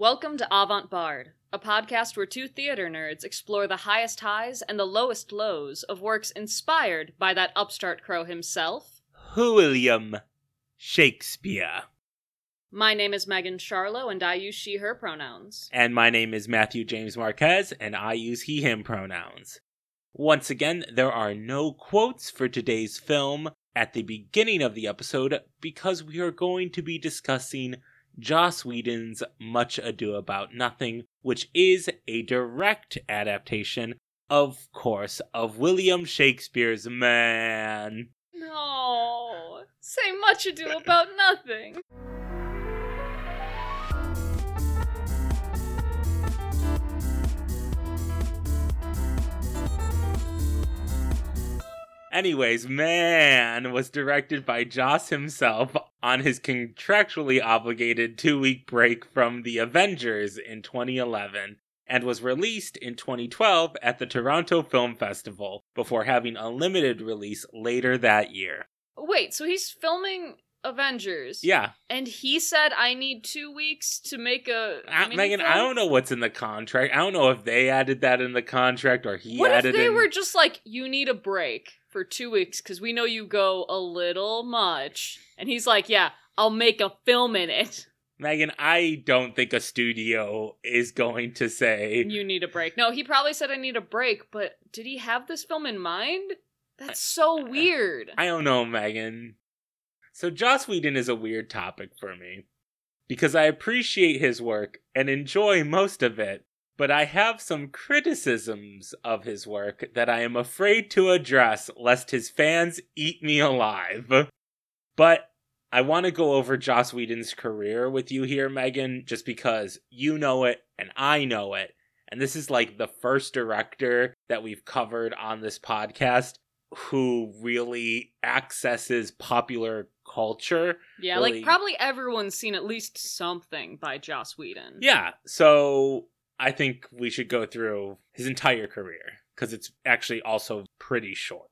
Welcome to Avant Bard, a podcast where two theater nerds explore the highest highs and the lowest lows of works inspired by that upstart crow himself. William Shakespeare. My name is Megan Charlo, and I use she her pronouns. And my name is Matthew James Marquez, and I use he him pronouns. Once again, there are no quotes for today's film at the beginning of the episode because we are going to be discussing Joss Whedon's Much Ado About Nothing, which is a direct adaptation, of course, of William Shakespeare's Man. No, say much ado about nothing. Anyways, Man was directed by Joss himself on his contractually obligated two week break from The Avengers in 2011 and was released in 2012 at the Toronto Film Festival before having a limited release later that year. Wait, so he's filming Avengers? Yeah. And he said I need two weeks to make a. Megan. I don't know what's in the contract. I don't know if they added that in the contract or he added. What if they in. were just like, you need a break for two weeks because we know you go a little much? And he's like, yeah, I'll make a film in it. Megan, I don't think a studio is going to say. You need a break. No, he probably said I need a break, but did he have this film in mind? That's so uh, weird. I don't know, Megan. So Joss Whedon is a weird topic for me because I appreciate his work and enjoy most of it, but I have some criticisms of his work that I am afraid to address lest his fans eat me alive. But I want to go over Joss Whedon's career with you here, Megan, just because you know it and I know it. And this is like the first director that we've covered on this podcast who really accesses popular culture. yeah, really- like probably everyone's seen at least something by Joss Whedon. Yeah, so I think we should go through his entire career because it's actually also pretty short.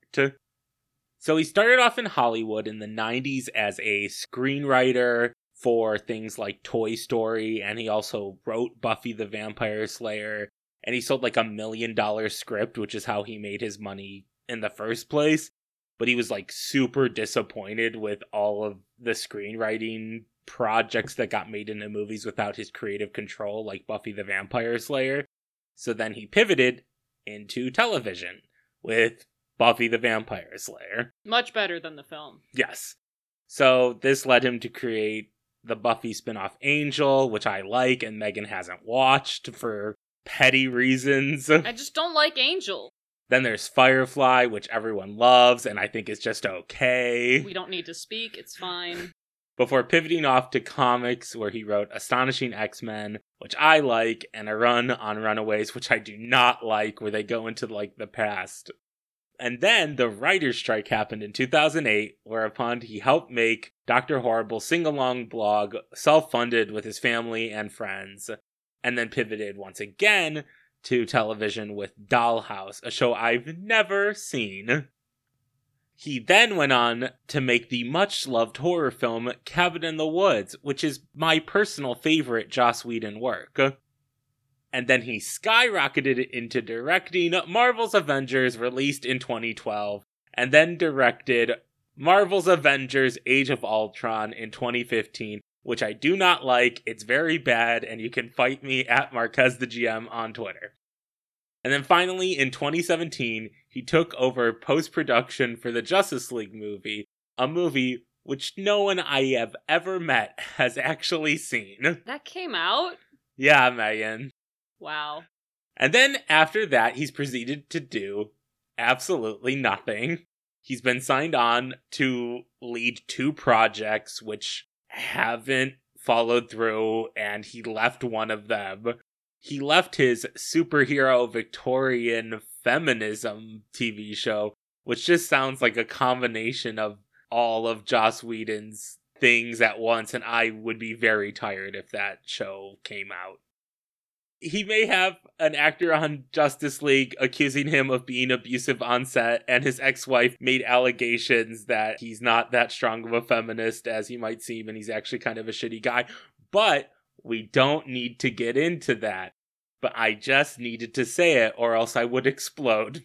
So he started off in Hollywood in the 90s as a screenwriter for things like Toy Story, and he also wrote Buffy the Vampire Slayer, and he sold like a million dollar script, which is how he made his money in the first place. But he was like super disappointed with all of the screenwriting projects that got made into movies without his creative control, like Buffy the Vampire Slayer. So then he pivoted into television with Buffy the Vampire Slayer. Much better than the film. Yes. So this led him to create the Buffy spin-off Angel, which I like and Megan hasn't watched for petty reasons. I just don't like Angel. then there's Firefly, which everyone loves and I think is just okay. We don't need to speak, it's fine. Before pivoting off to comics, where he wrote Astonishing X Men, which I like, and a run on Runaways, which I do not like, where they go into like the past. And then the writer's strike happened in 2008, whereupon he helped make Dr. Horrible sing along blog self funded with his family and friends, and then pivoted once again to television with Dollhouse, a show I've never seen. He then went on to make the much loved horror film Cabin in the Woods, which is my personal favorite Joss Whedon work. And then he skyrocketed into directing Marvel's Avengers, released in 2012, and then directed Marvel's Avengers Age of Ultron in 2015, which I do not like. It's very bad, and you can fight me at Marquez the GM on Twitter. And then finally, in 2017, he took over post production for the Justice League movie, a movie which no one I have ever met has actually seen. That came out? Yeah, Megan. Wow. And then after that, he's proceeded to do absolutely nothing. He's been signed on to lead two projects which haven't followed through, and he left one of them. He left his superhero Victorian feminism TV show, which just sounds like a combination of all of Joss Whedon's things at once, and I would be very tired if that show came out he may have an actor on Justice League accusing him of being abusive on set, and his ex wife made allegations that he's not that strong of a feminist as he might seem, and he's actually kind of a shitty guy. But We don't need to get into that. But I just needed to say it, or else I would explode.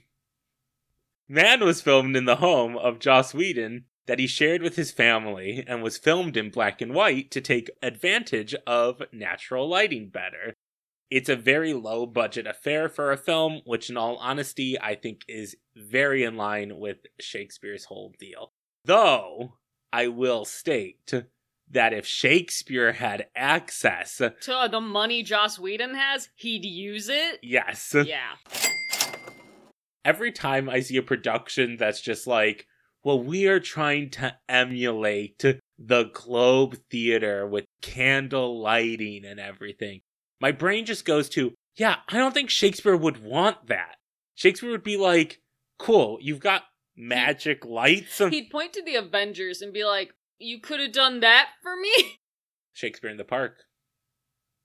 Man was filmed in the home of Joss Whedon that he shared with his family and was filmed in black and white to take advantage of natural lighting better. It's a very low budget affair for a film, which, in all honesty, I think is very in line with Shakespeare's whole deal. Though, I will state that if Shakespeare had access To the money Joss Whedon has, he'd use it. yes, Yeah. every time I see a production that's just like, well, we are trying to emulate the Globe Theater with candle lighting and everything, my brain just goes to, yeah, I don't think Shakespeare would want that. Shakespeare would be like, cool, you've got magic lights. He'd point to the Avengers and be like, "You could have done that for me." Shakespeare in the Park.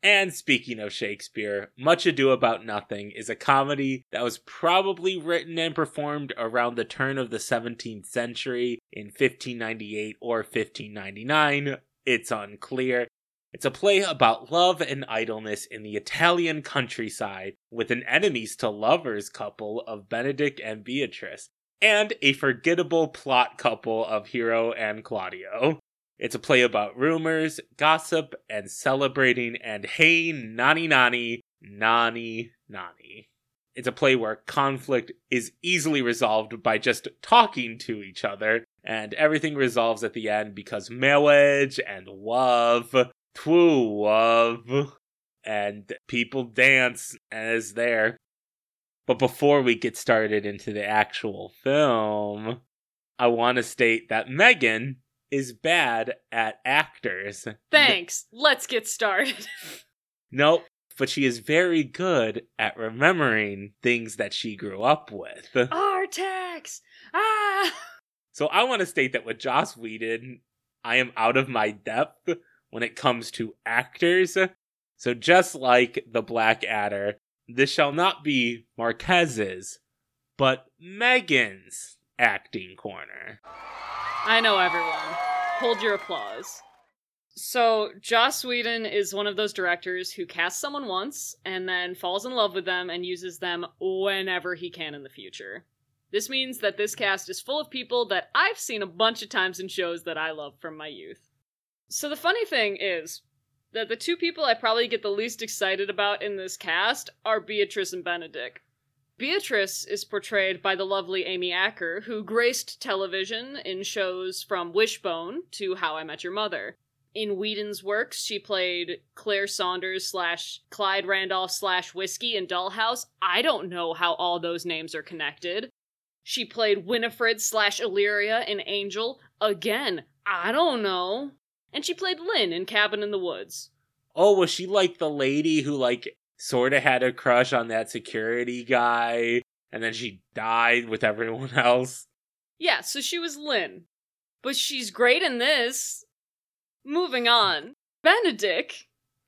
And speaking of Shakespeare, Much Ado About Nothing is a comedy that was probably written and performed around the turn of the 17th century in 1598 or 1599. It's unclear. It's a play about love and idleness in the Italian countryside with an enemies to lovers couple of Benedict and Beatrice, and a forgettable plot couple of Hero and Claudio. It's a play about rumors, gossip, and celebrating, and hey, nani nani, nani nani. It's a play where conflict is easily resolved by just talking to each other, and everything resolves at the end because marriage and love, true love, and people dance as there. But before we get started into the actual film, I want to state that Megan is bad at actors. Thanks. Let's get started. Nope, but she is very good at remembering things that she grew up with. Artax. Ah. So I want to state that with Joss Whedon, I am out of my depth when it comes to actors. So just like the Black Adder, this shall not be Marquez's, but Megan's acting corner. I know everyone. Hold your applause. So, Joss Whedon is one of those directors who casts someone once and then falls in love with them and uses them whenever he can in the future. This means that this cast is full of people that I've seen a bunch of times in shows that I love from my youth. So, the funny thing is that the two people I probably get the least excited about in this cast are Beatrice and Benedict. Beatrice is portrayed by the lovely Amy Acker, who graced television in shows from Wishbone to How I Met Your Mother. In Whedon's works, she played Claire Saunders slash Clyde Randolph slash Whiskey in Dollhouse. I don't know how all those names are connected. She played Winifred slash Illyria in Angel. Again, I don't know. And she played Lynn in Cabin in the Woods. Oh, was she like the lady who like sort of had a crush on that security guy and then she died with everyone else? Yeah, so she was Lynn. But she's great in this. Moving on. Benedict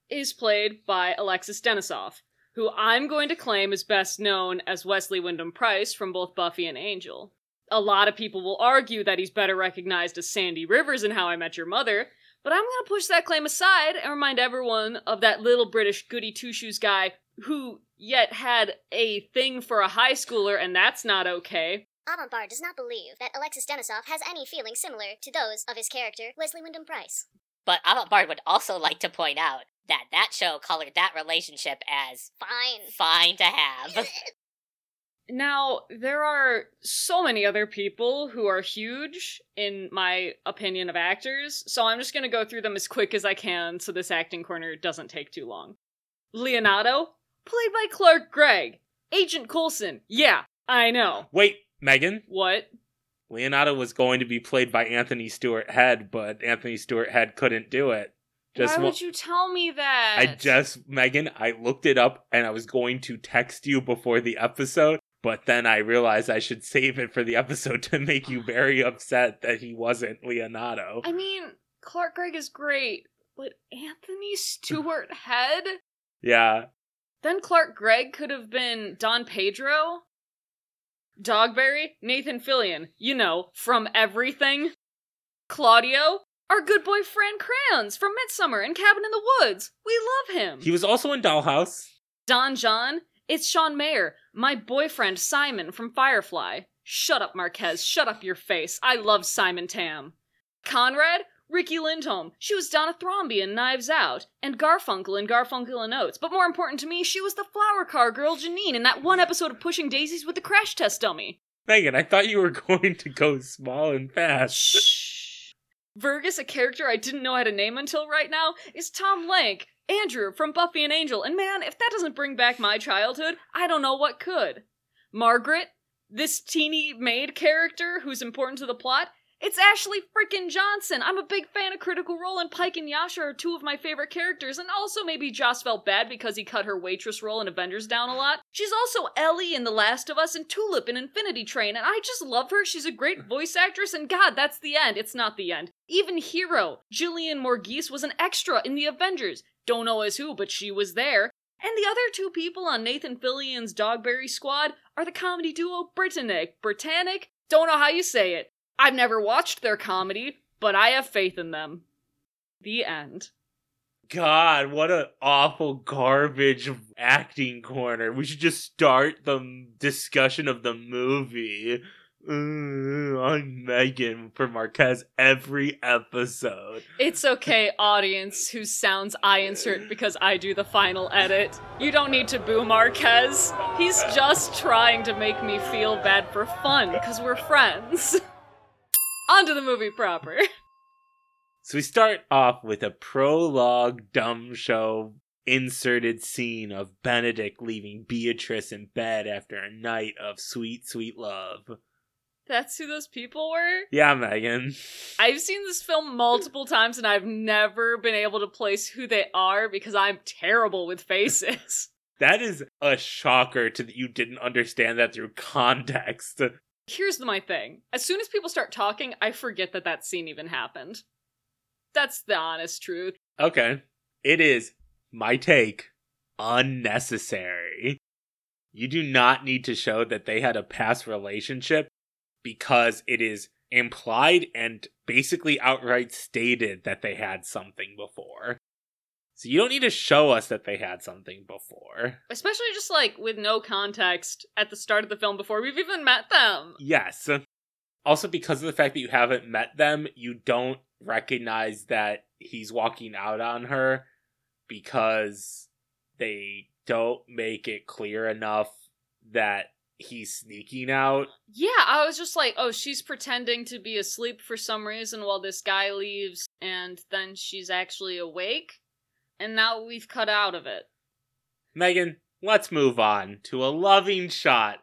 is played by Alexis Denisof, who I'm going to claim is best known as Wesley Wyndam Pryce from both Buffy and Angel. A lot of people will argue that he's better recognized as Sandy Rivers in How I Met Your Mother, but I'm going to push that claim aside and remind everyone of that little British goody two shoes guy who yet had a thing for a high schooler, and that's not okay. Avantbard does not believe that Alexis Denisof has any feelings similar to those of his character, Wesley Wyndam Pryce. But Avantbard would also like to point out that that show colored that relationship as Fine. fine to have. Now, there are so many other people who are huge, in my opinion, of actors, so I'm just gonna go through them as quick as I can so this acting corner doesn't take too long. Leonato, played by Clark Gregg. Agent Coulson, yeah, I know. Wait, Megan? What? Leonato was going to be played by Anthony Stewart Head, but Anthony Stewart Head couldn't do it. Just Why would you tell me that? I just Megan, I looked it up and I was going to text you before the episode, but then I realized I should save it for the episode to make you very upset that he wasn't Leonato. I mean, Clark Gregg is great, but Anthony Stewart Head? Yeah. Then Clark Gregg could have been Don Pedro. Dogberry, Nathan Fillion, you know, from everything. Claudio, Our good boy Fran Kranz from Midsummer and Cabin in the Woods. We love him. He was also in Dollhouse. Don John, it's Sean Maher, my boyfriend Simon from Firefly. Shut up, Marquez. Shut up your face. I love Simon Tam. Conrad, Riki Lindhome. She was Donna Thrombey in Knives Out, and Garfunkel in Garfunkel and Oates. But more important to me, she was the flower car girl Janine in that one episode of Pushing Daisies with the crash test dummy. Megan, I thought you were going to go small and fast. Shh. Verges, a character I didn't know how to name until right now, is Tom Lenk, Andrew from Buffy and Angel, and man, if that doesn't bring back my childhood, I don't know what could. Margaret, this teeny maid character who's important to the plot, it's Ashley frickin' Johnson. I'm a big fan of Critical Role, and Pike and Yasha are two of my favorite characters, and also maybe Joss felt bad because he cut her waitress role in Avengers down a lot. She's also Ellie in The Last of Us and Tulip in Infinity Train, and I just love her. She's a great voice actress, and God, that's the end. It's not the end. Even Hero, Jillian Morgese, was an extra in The Avengers. Don't know as who, but she was there. And the other two people on Nathan Fillion's Dogberry squad are the comedy duo BriTANick. BriTANick? Don't know how you say it. I've never watched their comedy, but I have faith in them. The end. God, what an awful garbage acting corner. We should just start the discussion of the movie. Uh, I'm Megan for Marquez every episode. It's okay, audience whose sounds I insert because I do the final edit. You don't need to boo Marquez. He's just trying to make me feel bad for fun because we're friends. On to the movie proper. So we start off with a prologue dumb show inserted scene of Benedict leaving Beatrice in bed after a night of sweet, sweet love. That's who those people were? Yeah, Megan. I've seen this film multiple times and I've never been able to place who they are because I'm terrible with faces. That is a shocker to that you didn't understand that through context. Here's my thing. As soon as people start talking, I forget that that scene even happened. That's the honest truth. Okay. It is my take unnecessary. You do not need to show that they had a past relationship because it is implied and basically outright stated that they had something before. So you don't need to show us that they had something before. Especially just like with no context at the start of the film before we've even met them. Yes. Also, because of the fact that you haven't met them, you don't recognize that he's walking out on her because they don't make it clear enough that he's sneaking out. Yeah, I was just like, oh, she's pretending to be asleep for some reason while this guy leaves, and then she's actually awake. And now we've cut out of it. Megan, let's move on to a loving shot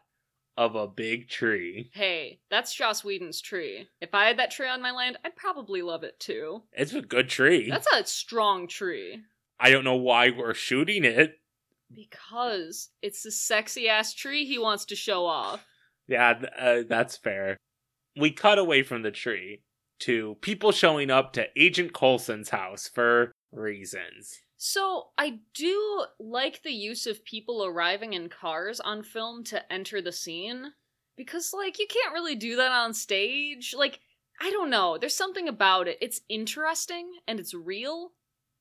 of a big tree. Hey, that's Joss Whedon's tree. If I had that tree on my land, I'd probably love it too. It's a good tree. That's a strong tree. I don't know why we're shooting it. Because it's the sexy ass tree he wants to show off. Yeah, uh, that's fair. We cut away from the tree to people showing up to Agent Coulson's house for reasons. So, I do like the use of people arriving in cars on film to enter the scene. Because, like, you can't really do that on stage. Like, I don't know. There's something about it. It's interesting and it's real.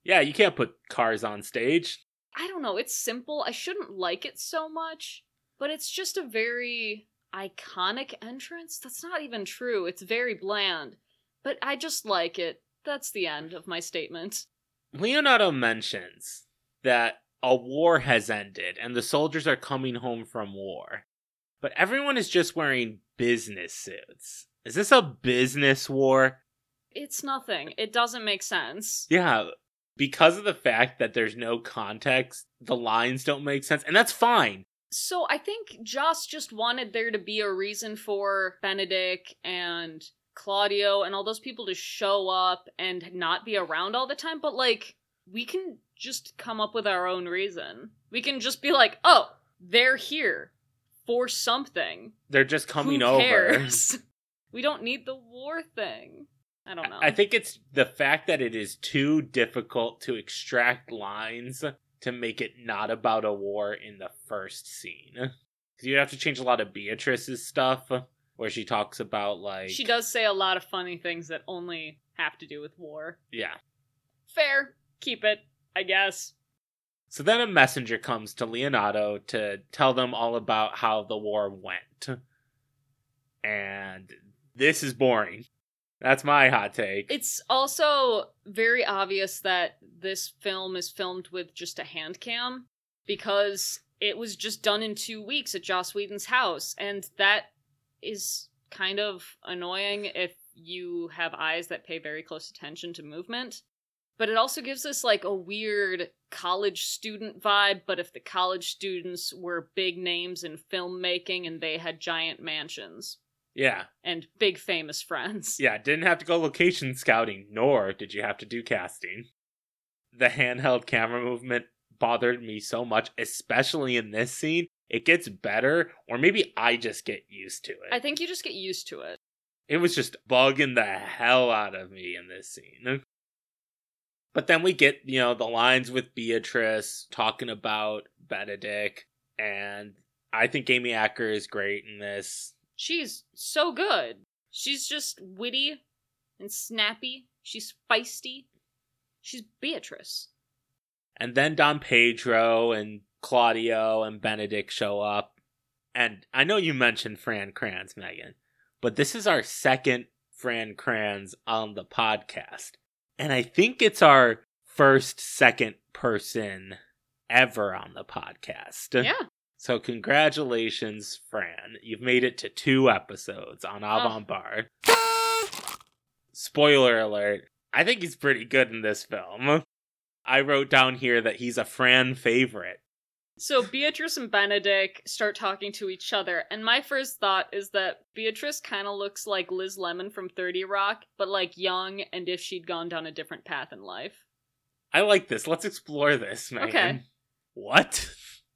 Yeah, you can't put cars on stage. I don't know. It's simple. I shouldn't like it so much, but it's just a very iconic entrance. That's not even true. It's very bland, but I just like it. That's the end of my statement. Leonato mentions that a war has ended and the soldiers are coming home from war. But everyone is just wearing business suits. Is this a business war? It's nothing. It doesn't make sense. Yeah, because of the fact that there's no context, the lines don't make sense, and that's fine. So I think Joss just wanted there to be a reason for Benedict and Claudio and all those people to show up and not be around all the time, but like we can just come up with our own reason. We can just be like, "Oh, they're here for something." They're just coming Who over. cares? we don't need the war thing. I don't know. I think it's the fact that it is too difficult to extract lines to make it not about a war in the first scene. You'd have to change a lot of Beatrice's stuff where she talks about like She does say a lot of funny things that only have to do with war. Yeah. Fair. Keep it, I guess. So then a messenger comes to Leonato to tell them all about how the war went. And this is boring. That's my hot take. It's also very obvious that this film is filmed with just a hand cam because it was just done in two weeks at Joss Whedon's house, and that is kind of annoying if you have eyes that pay very close attention to movement. But it also gives us like a weird college student vibe, but if the college students were big names in filmmaking and they had giant mansions yeah. and big famous friends. Yeah, didn't have to go location scouting, nor did you have to do casting. The handheld camera movement bothered me so much, especially in this scene. It gets better, or maybe I just get used to it. I think you just get used to it. It was just bugging the hell out of me in this scene. But then we get, you know, the lines with Beatrice talking about Benedict, and I think Amy Acker is great in this. She's so good. She's just witty and snappy. She's feisty. She's Beatrice. And then Don Pedro and Claudio and Benedict show up. And I know you mentioned Fran Kranz, Megan, but this is our second Fran Kranz on the podcast. And I think it's our first second person ever on the podcast. Yeah. So congratulations, Fran. You've made it to two episodes on Avant Bard. Spoiler alert. I think he's pretty good in this film. I wrote down here that he's a Fran favorite. So Beatrice and Benedict start talking to each other, and my first thought is that Beatrice kind of looks like Liz Lemon from 30 Rock, but like young and if she'd gone down a different path in life. I like this. Let's explore this, man. Okay. What?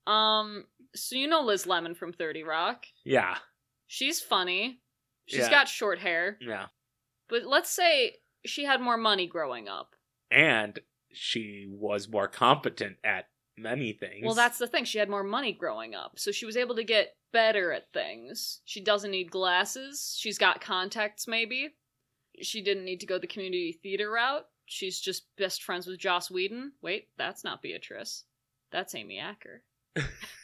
Um, so you know Liz Lemon from 30 Rock? Yeah. She's funny. She's Yeah. got short hair. Yeah. But let's say she had more money growing up. And she was more competent at many things. Well, that's the thing. She had more money growing up, so she was able to get better at things. She doesn't need glasses. She's got contacts, maybe. She didn't need to go the community theater route. She's just best friends with Joss Whedon. Wait, that's not Beatrice. That's Amy Acker.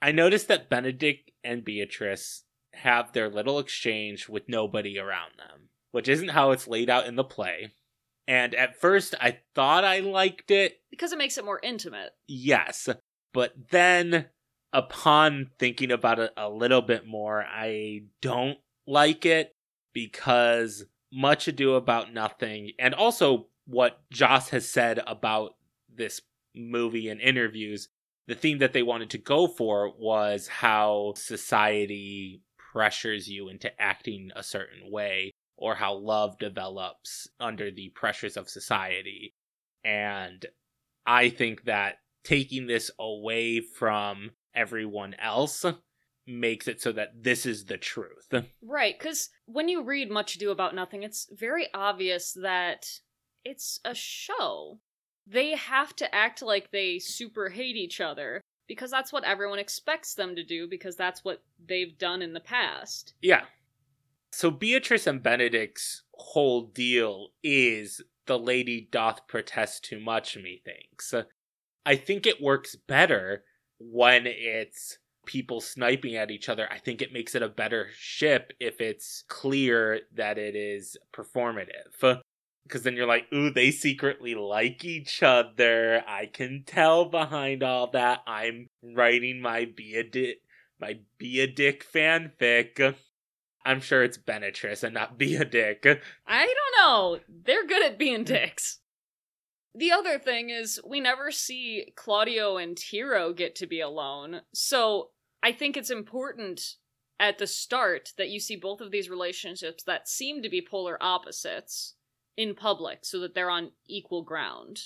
I noticed that Benedict and Beatrice have their little exchange with nobody around them, which isn't how it's laid out in the play. And at first, I thought I liked it, Because it makes it more intimate. yes. But then, upon thinking about it a little bit more, I don't like it because much ado about nothing, and also what Joss has said about this movie and interviews, the theme that they wanted to go for was how society pressures you into acting a certain way or how love develops under the pressures of society. And I think that taking this away from everyone else makes it so that this is the truth. Right, because when you read Much Ado About Nothing, it's very obvious that it's a show. They have to act like they super hate each other because that's what everyone expects them to do because that's what they've done in the past. Yeah. So Beatrice and Benedict's whole deal is the lady doth protest too much, methinks. I think it works better when it's people sniping at each other. I think it makes it a better ship if it's clear that it is performative. Because then you're like, ooh, they secretly like each other. I can tell behind all that. I'm writing my be a di- my be a dick fanfic. I'm sure it's Beatrice and not be a dick. I don't know. They're good at being dicks. The other thing is, we never see Claudio and Hero get to be alone. So I think it's important at the start that you see both of these relationships that seem to be polar opposites in public so that they're on equal ground.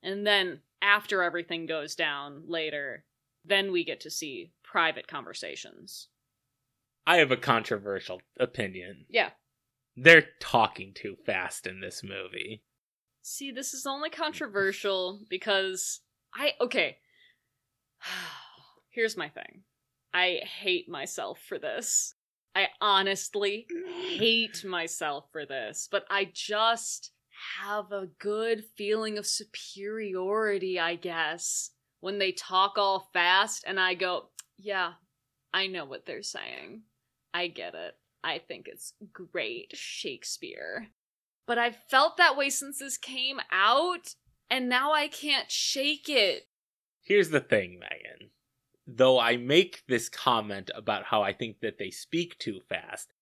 And then after everything goes down later, then we get to see private conversations. I have a controversial opinion. Yeah. They're talking too fast in this movie. See, this is only controversial because I okay. Here's my thing. I hate myself for this. I honestly hate myself for this, but I just have a good feeling of superiority, I guess, when they talk all fast and I go, yeah, I know what they're saying. I get it. I think it's great Shakespeare. But I've felt that way since this came out, and now I can't shake it. Here's the thing, Megan. Though I make this comment about how I think that they speak too fast,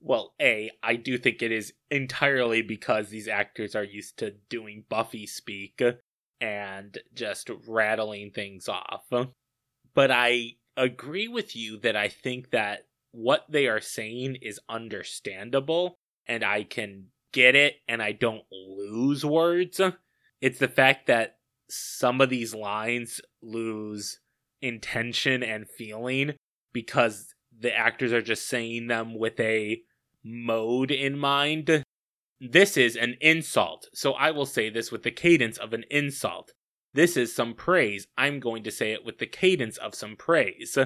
well, A, I do think it is entirely because these actors are used to doing Buffy speak and just rattling things off. But I agree with you that I think that what they are saying is understandable and I can get it and I don't lose words. It's the fact that some of these lines lose intention and feeling because the actors are just saying them with a mode in mind. This is an insult, so I will say this with the cadence of an insult. This is some praise. I'm going to say it with the cadence of some praise.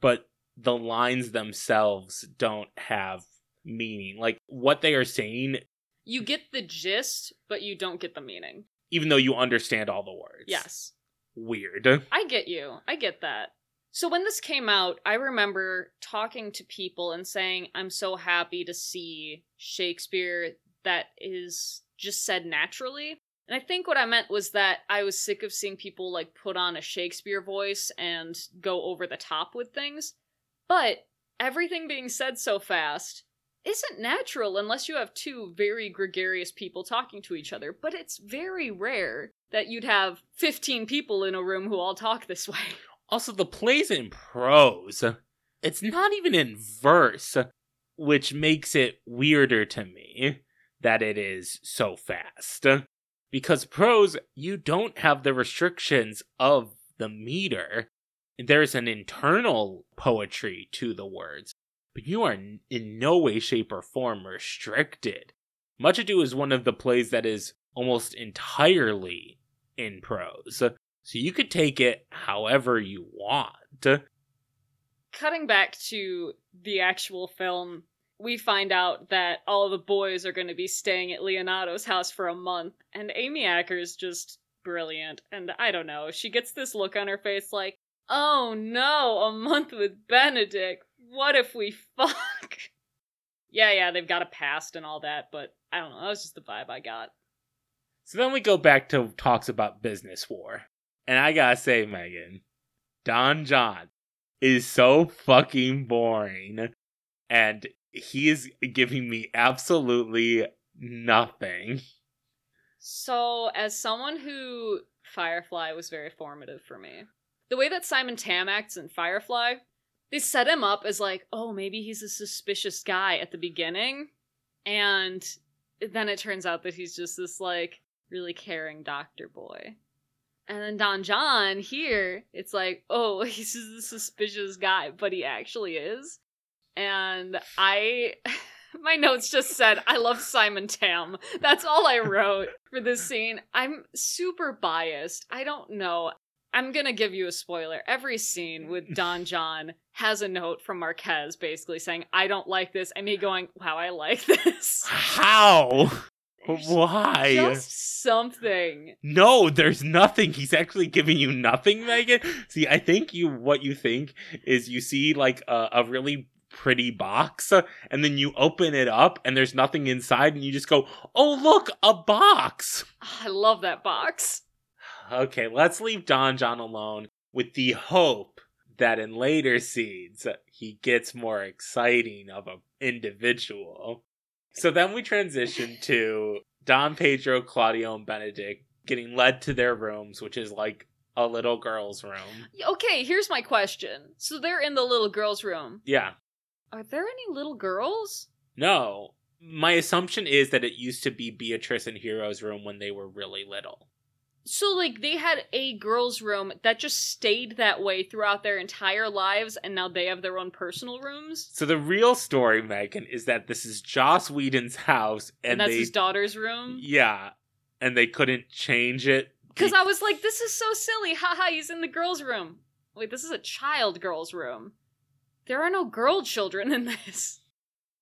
But the lines themselves don't have meaning. Like what they are saying, You get the gist, but you don't get the meaning. even though you understand all the words. Yes. Weird. I get you. I get that. So when this came out, I remember talking to people and saying, I'm so happy to see Shakespeare that is just said naturally. And I think what I meant was that I was sick of seeing people like put on a Shakespeare voice and go over the top with things. But everything being said so fast isn't natural unless you have two very gregarious people talking to each other. But it's very rare that you'd have 15 people in a room who all talk this way. Also, the play's in prose. It's not even in verse, which makes it weirder to me that it is so fast. Because prose, you don't have the restrictions of the meter. There's an internal poetry to the words, but you are in no way, shape, or form restricted. Much Ado is one of the plays that is almost entirely in prose. So you could take it however you want. Cutting back to the actual film, we find out that all the boys are going to be staying at Leonato's house for a month, and Amy Acker's just brilliant. And I don't know, she gets this look on her face like, oh no, a month with Benedict. What if we fuck? yeah, yeah, they've got a past and all that, but I don't know, that was just the vibe I got. So then we go back to talks about business war. And I gotta say, Megan, Don John is so fucking boring. And he is giving me absolutely nothing. So, as someone who Firefly was very formative for me, the way that Simon Tam acts in Firefly, they set him up as like, oh, maybe he's a suspicious guy at the beginning, and then it turns out that he's just this like really caring doctor boy. And then Don John here, it's like, oh, he's just a suspicious guy, but he actually is. And I my notes just said I love Simon Tam. That's all I wrote for this scene. I'm super biased. I don't know. I'm gonna give you a spoiler. Every scene with Don John has a note from Marquez basically saying, I don't like this, and me going, Wow, I like this. How? There's Why? Just something. No, there's nothing. He's actually giving you nothing, Megan. See, I think you what you think is you see like a, a really pretty box and then you open it up and there's nothing inside and you just go, "Oh, look, a box." Ah, I love that box. Okay, let's leave Don John alone with the hope that in later scenes he gets more exciting of an individual. So then we transition to Don Pedro, Claudio, and Benedict getting led to their rooms, which is like a little girl's room. Okay, here's my question. So they're in the little girl's room. Yeah. Are there any little girls? No. My assumption is that it used to be Beatrice and Hero's room when they were really little. So, like, they had a girls' room that just stayed that way throughout their entire lives, and now they have their own personal rooms? So the real story, Megan, is that this is Joss Whedon's house, and, And, that's they, his daughter's room? yeah, and they couldn't change it Because I was like, this is so silly. Haha, he's in the girls' room. Wait, this is a child girl's room. There are no girl children in this.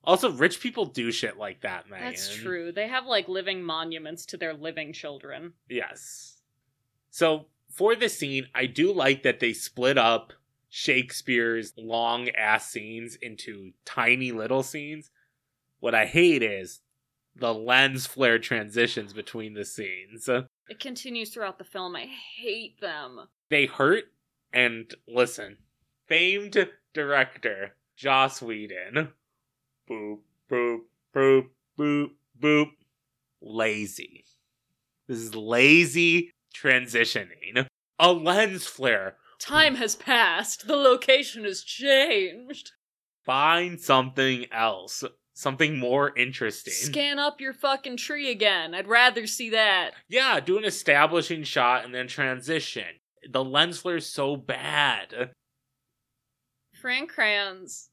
Also, rich people do shit like that, man. That's true. They have like living monuments to their living children. Yes. So for this scene, I do like that they split up Shakespeare's long ass scenes into tiny little scenes. What I hate is the lens flare transitions between the scenes. It continues throughout the film. I hate them. They hurt, and listen, famed director Joss Whedon. Boop, boop, boop, boop, boop. Lazy. This is lazy transitioning. A lens flare. Time has passed. The location has changed. Find something else. Something more interesting. Scan up your fucking tree again. I'd rather see that. yeah, do an establishing shot and then transition. The lens flare is so bad. Fran Kranz,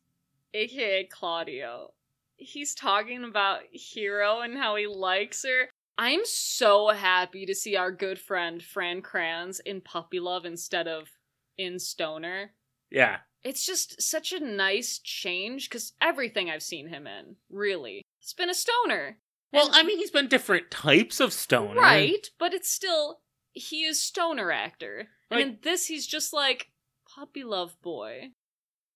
aka Claudio, he's talking about Hero and how he likes her. I'm so happy to see our good friend Fran Kranz in Puppy Love instead of in Stoner. Yeah. It's just such a nice change because everything I've seen him in, really, he's been a stoner. Well, And- I mean, he's been different types of stoner. right, but it's still he is stoner actor, and in this he's just like puppy love boy.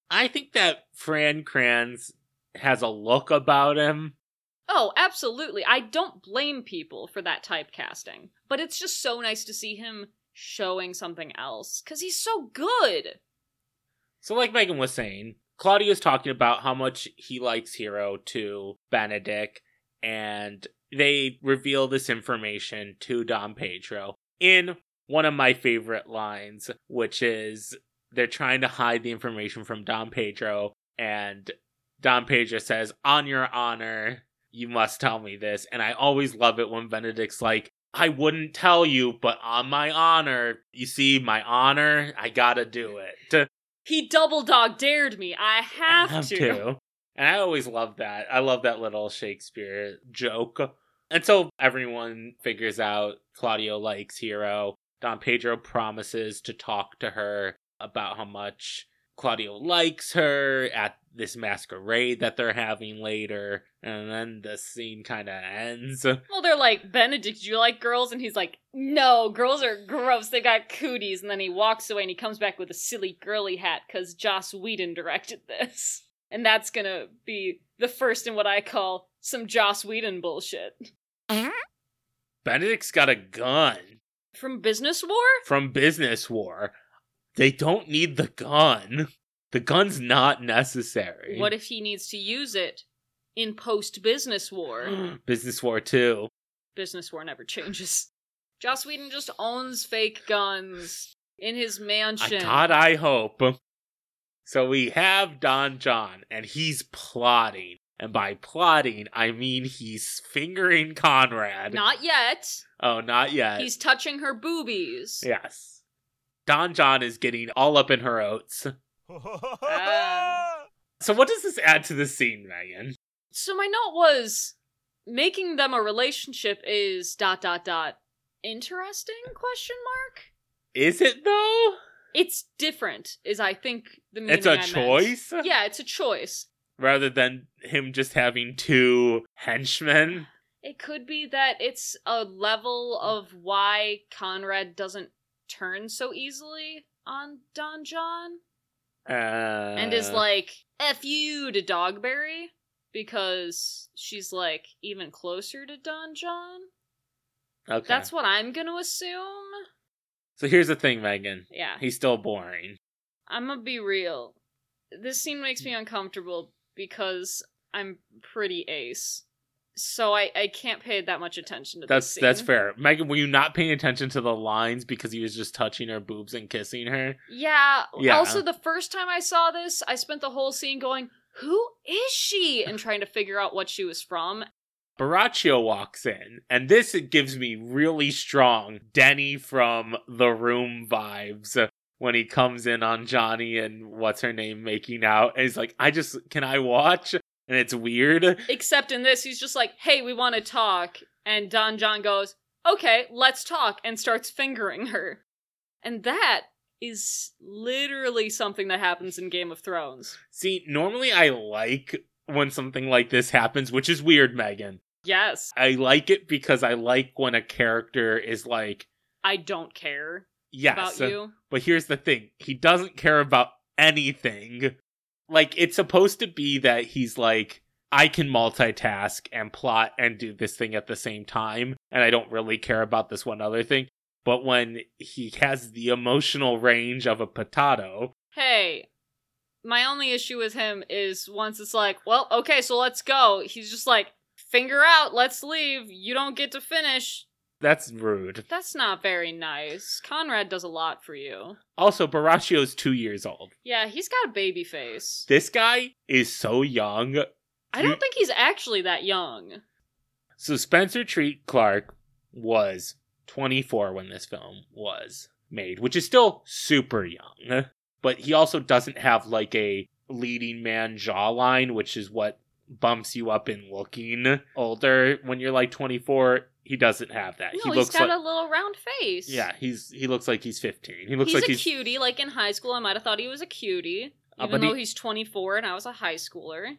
I think that Fran Kranz has a look about him. Oh, absolutely. I don't blame people for that typecasting, but it's just so nice to see him showing something else because he's so good. So, like Megan was saying, Claudio's talking about how much he likes Hero to Benedict, and they reveal this information to Don Pedro in one of my favorite lines, which is they're trying to hide the information from Don Pedro, and Don Pedro says, On your honor, you must tell me this. And I always love it when Benedict's like, I wouldn't tell you, but on my honor, you see, my honor, I gotta do it. He double dog dared me. I have, have to. to. And I always love that. I love that little Shakespeare joke. And so everyone figures out Claudio likes Hero. Don Pedro promises to talk to her about how much Claudio likes her at this masquerade that they're having later. And then the scene kind of ends. Well, they're like, Benedict, do you like girls? And he's like, no, girls are gross. They got cooties. And then he walks away and he comes back with a silly girly hat because Joss Whedon directed this. And that's gonna be the first in what I call some Joss Whedon bullshit. Benedict's got a gun From Business War? from Business War. They don't need the gun. The gun's not necessary. What if he needs to use it in post Business War? Business War too. Business War never changes. Joss Whedon just owns fake guns in his I mansion. God, I hope. So we have Don John, and he's plotting. And by plotting, I mean he's fingering Conrad. Not yet. oh, not yet. He's touching her boobies. Yes. Don John is getting all up in her oats. Ah. So what does this add to the scene, Megan? So my note was making them a relationship is dot dot dot interesting question mark. Is it though? It's different, is I think the meaning It's a I meant. choice? Yeah, it's a choice. Rather than him just having two henchmen? It could be that it's a level of why Conrad doesn't turn so easily on Don John Uh, and is like F you to Dogberry because she's like even closer to Don John. okay. That's what I'm gonna assume. So here's the thing, Megan. Yeah. He's still boring. I'm gonna be real. This scene makes me uncomfortable because I'm pretty ace. So I, I can't pay that much attention to That's that's fair. Megan, were you not paying attention to the lines because he was just touching her boobs and kissing her? Yeah. Yeah. Also, the first time I saw this, I spent the whole scene going, "Who is she?" and trying to figure out what she was from. Borachio walks in, and this gives me really strong Denny from The Room vibes when he comes in on Johnny and what's her name making out, and he's like, "I just can I watch?" And it's weird. Except in this, he's just like, "Hey, we want to talk," and Don John goes, "Okay, let's talk," and starts fingering her. And that is literally something that happens in Game of Thrones. See, normally I like when something like this happens, which is weird, Megan. Yes, I like it because I like when a character is like, I don't care yes, about you. but here's the thing he doesn't care about anything. Like, it's supposed to be that he's like, I can multitask and plot and do this thing at the same time, and I don't really care about this one other thing. But when he has the emotional range of a potato, Hey, my only issue with him is once it's like, well, okay, so let's go. He's just like, finger out, let's leave. You don't get to finish. That's rude. That's not very nice. Conrad does a lot for you. Also, Borachio's two years old. Yeah, he's got a baby face. This guy is so young. I don't think he's actually that young. So Spencer Treat Clark was 24 when this film was made, which is still super young. But he also doesn't have like a leading man jawline, which is what bumps you up in looking older when you're like 24. He doesn't have that. No, he he looks has got like a little round face. yeah, he's he looks like he's 15. He looks he's like a he's cutie. Like in high school, I might have thought he was a cutie, Uh, even he- though he's 24 and I was a high schooler.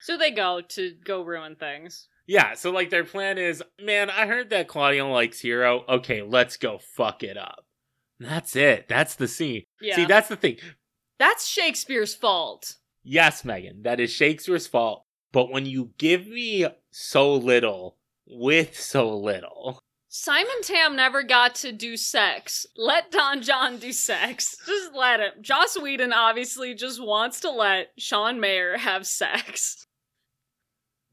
So they go to go ruin things. yeah. So like their plan is, man, I heard that Claudio likes Hero. Okay, let's go fuck it up. That's it. That's the scene. Yeah, See, that's the thing. that's Shakespeare's fault. Yes, Megan, that is Shakespeare's fault. But when you give me so little with so little, Simon Tam never got to do sex. Let Don John do sex. Just let him. Joss Whedon obviously just wants to let Sean Maher have sex.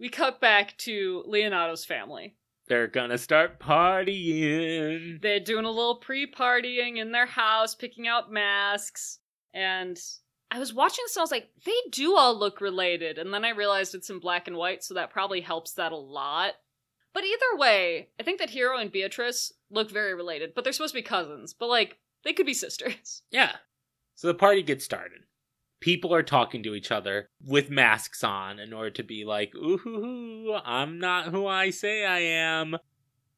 We cut back to Leonato's family. they're gonna start partying. They're doing a little pre-partying in their house, picking out masks, and I was watching this and I was like, they do all look related, and then I realized it's in black and white, so that probably helps that a lot. But either way, I think that Hero and Beatrice look very related, but they're supposed to be cousins, but like, they could be sisters. Yeah. So the party gets started. People are talking to each other with masks on in order to be like, ooh, hoo, hoo, I'm not who I say I am.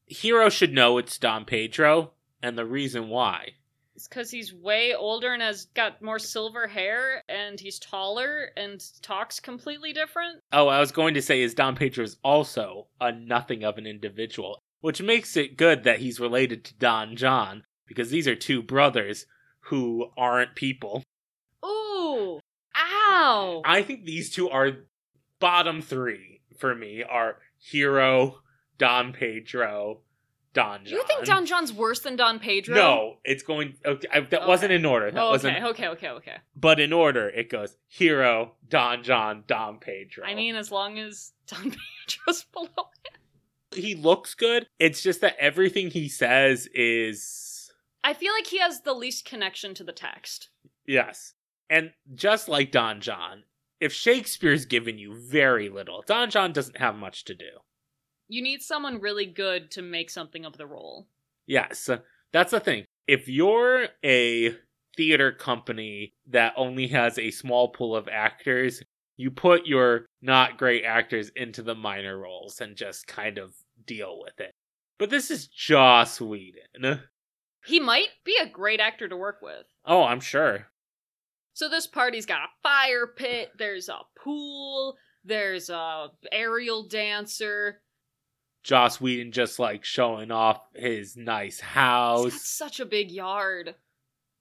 Hero should know it's Don Pedro, and the reason why. It's because he's way older and has got more silver hair, and he's taller and talks completely different. Oh, I was going to say is Don Pedro is also a nothing of an individual, which makes it good that he's related to Don John because these are two brothers who aren't people. Ooh! Ow! I think these two are bottom three for me are Hero, Don Pedro, Don John. You think Don John's worse than Don Pedro? No, it's going. Okay, I, that Okay. wasn't in order. That Oh, wasn't. okay, okay, okay, okay. But in order, it goes Hero, Don John, Don Pedro. I mean, as long as Don Pedro's below him, he looks good. It's just that everything he says is I feel like he has the least connection to the text. yes. And just like Don John, if Shakespeare's given you very little, Don John doesn't have much to do. You need someone really good to make something of the role. Yes, that's the thing. If you're a theater company that only has a small pool of actors, you put your not great actors into the minor roles and just kind of deal with it. But this is Joss Whedon. He might be a great actor to work with. Oh, I'm sure. So this party's got a fire pit, there's a pool, there's a aerial dancer. Joss Whedon just like showing off his nice He's got house. such a big yard.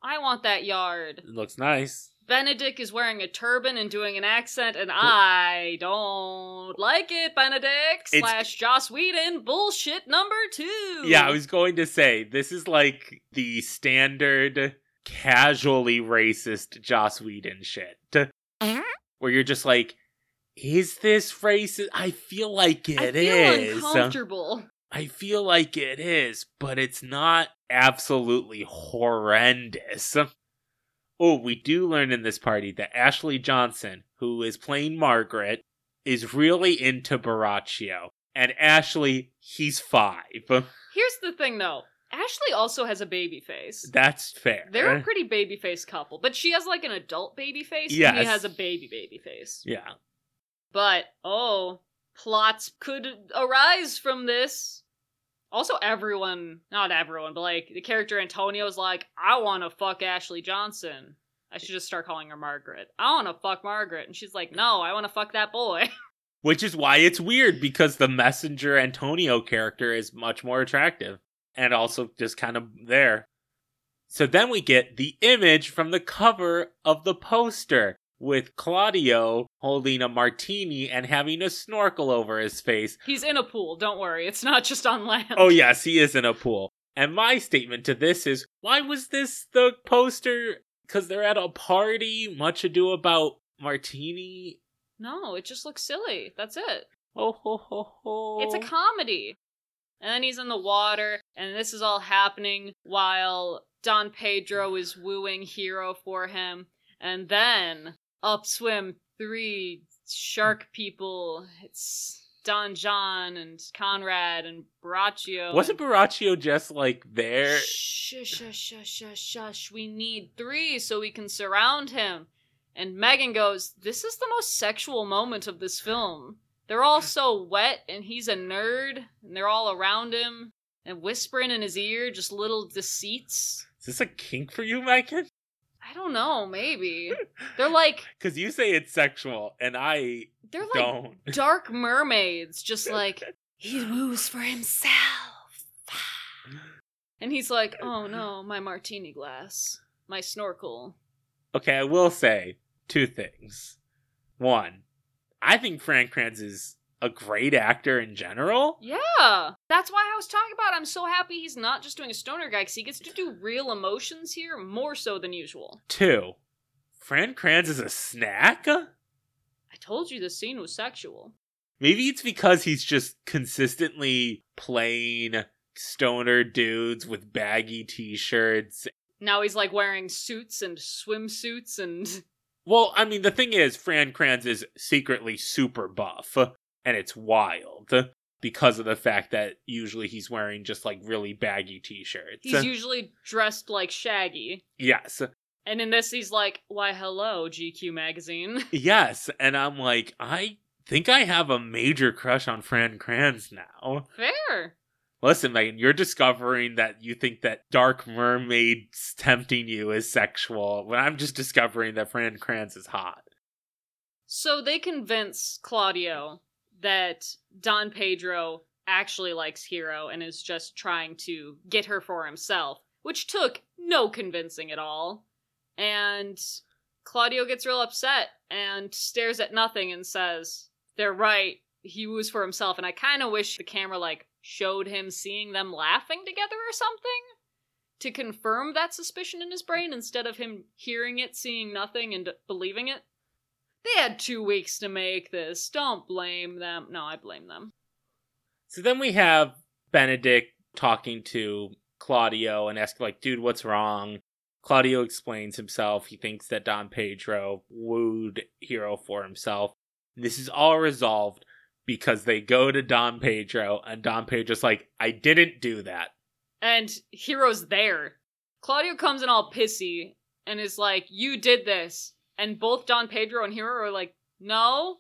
I want that yard. It looks nice. Benedict is wearing a turban and doing an accent, and I don't like it, Benedict It's- slash Joss Whedon. Bullshit number two. Yeah, I was going to say this is like the standard casually racist Joss Whedon shit. Uh-huh. Where you're just like, is this racist? I feel like it is. I feel is. uncomfortable. I feel like it is, but it's not absolutely horrendous. Oh, we do learn in this party that Ashley Johnson, who is playing Margaret, is really into Borachio. And Ashley, he's five. Here's the thing, though. Ashley also has a baby face. That's fair. They're a pretty baby face couple, but she has like an adult baby face, and he has a baby baby face. yeah. But oh, plots could arise from this. Also, everyone, not everyone, but like the character Antonio's like, I want to fuck Ashley Johnson. I should just start calling her Margaret. I want to fuck Margaret. And she's like, no, I want to fuck that boy. Which is why it's weird because the messenger Antonio character is much more attractive and also just kind of there. So then we get the image from the cover of the poster with Claudio holding a martini and having a snorkel over his face. He's in a pool. Don't worry. It's not just on land. Oh, yes, he is in a pool. And my statement to this is why was this the poster? Because they're at a party, much ado about martini. No, it just looks silly. That's it. Oh, ho, ho, ho. It's a comedy. And then he's in the water, and this is all happening while Don Pedro is wooing Hero for him. And then up swim three shark people. It's Don John and Conrad and Borachio. Wasn't Borachio just like there? Shush, shush, shush, shush, shush. We need three so we can surround him. And Megan goes, This is the most sexual moment of this film. They're all so wet, and he's a nerd, and they're all around him and whispering in his ear just little deceits. Is this a kink for you, Megan? I don't know, maybe. They're like Because you say it's sexual, and I they're like don't. dark mermaids, just like he woos for himself. And he's like, "Oh no, my martini glass, my snorkel." Okay, I will say two things. One, I think Fran Kranz is a great actor in general. Yeah, that's why I was talking about. I'm so happy he's not just doing a stoner guy because he gets to do real emotions here more so than usual. Two, Fran Kranz is a snack? I told you the scene was sexual. Maybe it's because he's just consistently playing stoner dudes with baggy t shirts. Now he's like wearing suits and swimsuits and Well, I mean, the thing is, Fran Kranz is secretly super buff, and it's wild because of the fact that usually he's wearing just like really baggy t shirts. he's usually dressed like Shaggy. yes, And in this, he's like, "Why, hello, GQ magazine." yes, and I'm like, I think I have a major crush on Fran Kranz now. Fair. Listen, Megan, you're discovering that you think that Dark Mermaids tempting you is sexual, when I'm just discovering that Fran Kranz is hot. So they convince Claudio that Don Pedro actually likes Hero and is just trying to get her for himself, which took no convincing at all. And Claudio gets real upset and stares at nothing and says, They're right. He woos for himself. And I kind of wish the camera, like, showed him seeing them laughing together or something to confirm that suspicion in his brain instead of him hearing it, seeing nothing, and believing it. They had two weeks to make this. Don't blame them. No, I blame them. So then we have Benedict talking to Claudio and asking, like, dude, what's wrong? Claudio explains himself. He thinks that Don Pedro wooed Hero for himself. This is all resolved because they go to Don Pedro, and Don Pedro's like, I didn't do that. And Hero's there. Claudio comes in all pissy and is like, You did this. And both Don Pedro and Hero are like, No,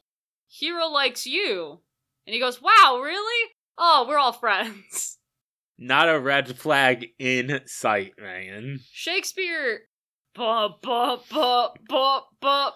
Hero likes you. And he goes, Wow, really? Oh, we're all friends. Not a red flag in sight, man. Shakespeare, buh, buh, buh, buh, buh,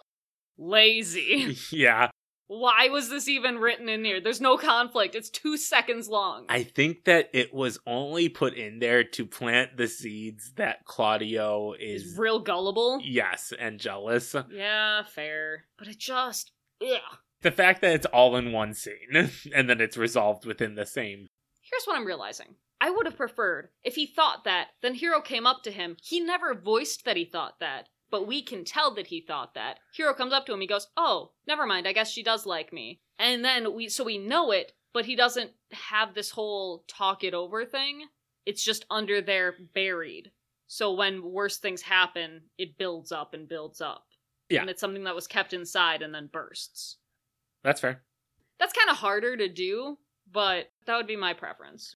lazy. yeah, Why was this even written in here? There's no conflict. It's two seconds long. I think that it was only put in there to plant the seeds that Claudio is, real gullible. yes, and jealous. Yeah, fair. But it just, yeah. The fact that it's all in one scene and then it's resolved within the same. Here's what I'm realizing. I would have preferred if he thought that, then Hero came up to him. He never voiced that he thought that, but we can tell that he thought that. Hero comes up to him, he goes, "Oh, never mind. I guess she does like me." And then we so we know it, but he doesn't have this whole talk it over thing. It's just under there buried. So when worse things happen, it builds up and builds up. Yeah. And it's something that was kept inside and then bursts. That's fair. That's kind of harder to do, but that would be my preference.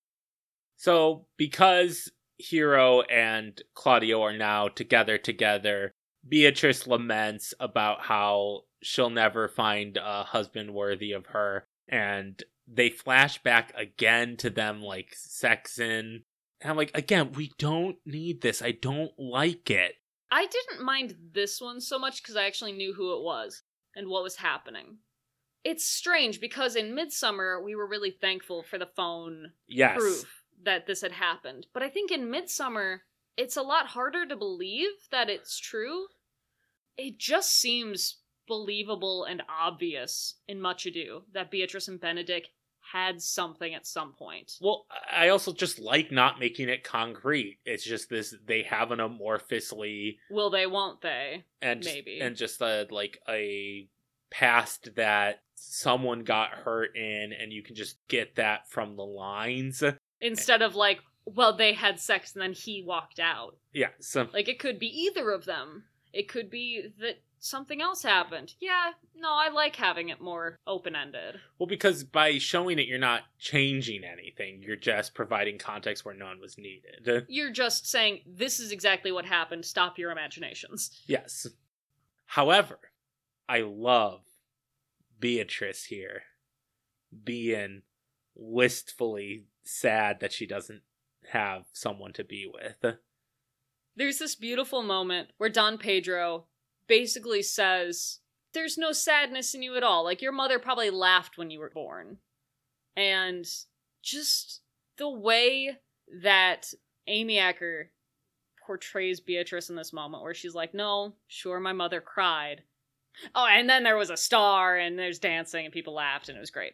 So, because Hero and Claudio are now together together, Beatrice laments about how she'll never find a husband worthy of her, and they flash back again to them like sexing. And I'm like, again, we don't need this. I don't like it. I didn't mind this one so much because I actually knew who it was and what was happening. It's strange because in Midsummer we were really thankful for the phone Yes. proof that this had happened. But I think in Midsummer, it's a lot harder to believe that it's true. It just seems believable and obvious in Much Ado that Beatrice and Benedict had something at some point. Well, I also just like not making it concrete. It's just this they have an amorphously Will they, won't they? and just, Maybe. and just a like a past that someone got hurt in and you can just get that from the lines. Instead of like, well, they had sex and then he walked out. Yeah, so Like, it could be either of them. It could be that something else happened. Yeah, no, I like having it more open ended. well because by showing it you're not changing anything. You're just providing context where none was needed. You're just saying, this is exactly what happened. Stop your imaginations. Yes. However, I love Beatrice here being wistfully sad that she doesn't have someone to be with. There's this beautiful moment where Don Pedro basically says, There's no sadness in you at all. Like, your mother probably laughed when you were born. And just the way that Amy Acker portrays Beatrice in this moment, where she's like, No, sure, my mother cried. Oh, and then there was a star, and there's dancing, and people laughed, and it was great.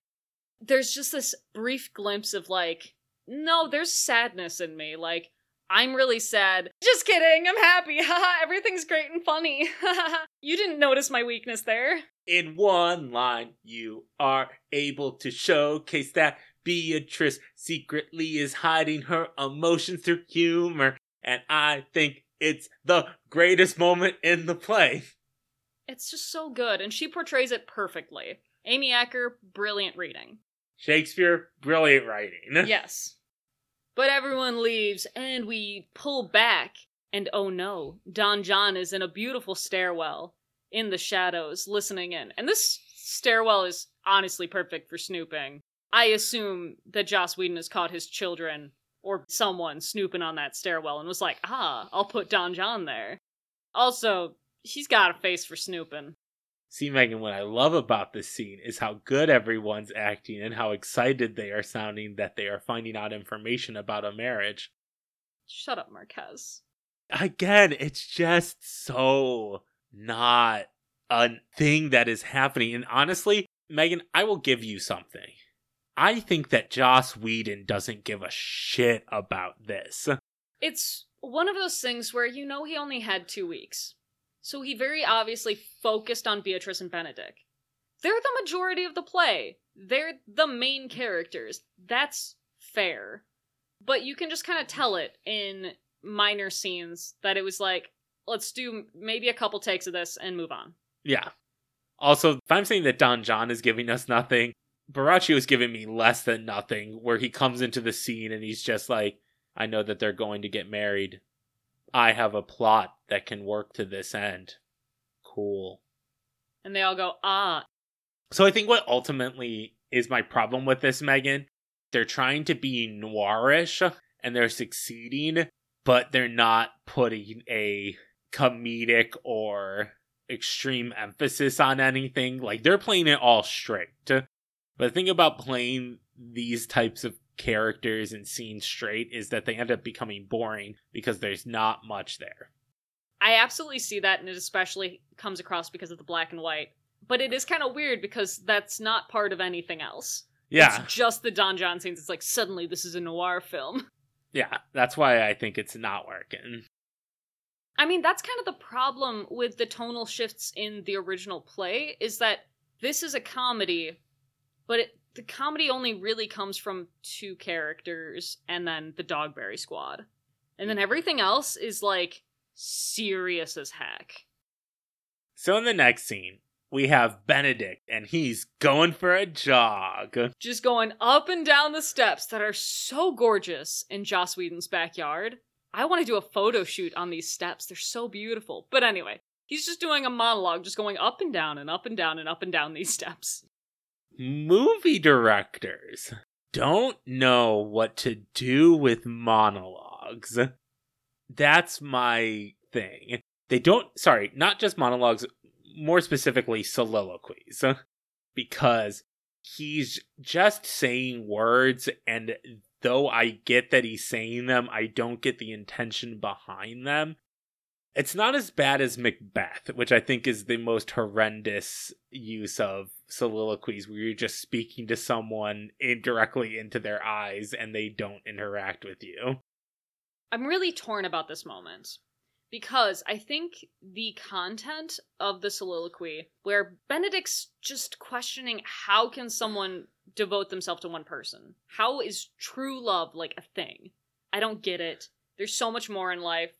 There's just this brief glimpse of, like, no, there's sadness in me. Like, I'm really sad. Just kidding, I'm happy. Haha, everything's great and funny. you didn't notice my weakness there. In one line, you are able to showcase that Beatrice secretly is hiding her emotions through humor, and I think it's the greatest moment in the play. It's just so good, and she portrays it perfectly. Amy Acker, brilliant reading. Shakespeare, brilliant writing. Yes. But everyone leaves, and we pull back, and oh no, Don John is in a beautiful stairwell in the shadows, listening in. And this stairwell is honestly perfect for snooping. I assume that Joss Whedon has caught his children or someone snooping on that stairwell and was like, ah, I'll put Don John there. Also, he's got a face for snooping. See, Megan, what I love about this scene is how good everyone's acting and how excited they are sounding that they are finding out information about a marriage. Shut up, Marquez. Again, it's just so not a thing that is happening. And honestly, Megan, I will give you something. I think that Joss Whedon doesn't give a shit about this. It's one of those things where you know he only had two weeks. So he very obviously focused on Beatrice and Benedict. They're the majority of the play. They're the main characters. That's fair. But you can just kind of tell it in minor scenes that it was like, let's do maybe a couple takes of this and move on. Yeah. Also, if I'm saying that Don John is giving us nothing, Borachio is giving me less than nothing, where he comes into the scene and he's just like, I know that they're going to get married. I have a plot that can work to this end. Cool. And they all go, ah. So I think what ultimately is my problem with this, Megan, they're trying to be noirish and they're succeeding, but they're not putting a comedic or extreme emphasis on anything. Like they're playing it all straight. But the thing about playing these types of characters and scenes straight is that they end up becoming boring because there's not much there. I absolutely see that, and it especially comes across because of the black and white. But it is kind of weird because that's not part of anything else. Yeah. It's just the Don John scenes. It's like suddenly this is a noir film. Yeah. That's why I think it's not working. I mean, that's kind of the problem with the tonal shifts in the original play is that this is a comedy, but it, the comedy only really comes from two characters and then the Dogberry Squad. And then everything else is like serious as heck. So in the next scene, we have Benedict and he's going for a jog. Just going up and down the steps that are so gorgeous in Joss Whedon's backyard. I want to do a photo shoot on these steps. They're so beautiful. But anyway, he's just doing a monologue, just going up and down and up and down and up and down these steps. Movie directors don't know what to do with monologues. That's my thing. They don't, sorry, not just monologues, more specifically soliloquies. Because he's just saying words, and though I get that he's saying them, I don't get the intention behind them. It's not as bad as Macbeth, which I think is the most horrendous use of soliloquies where you're just speaking to someone indirectly into their eyes and they don't interact with you. I'm really torn about this moment because I think the content of the soliloquy, where Benedict's just questioning how can someone devote themselves to one person? How is true love like a thing? I don't get it. There's so much more in life.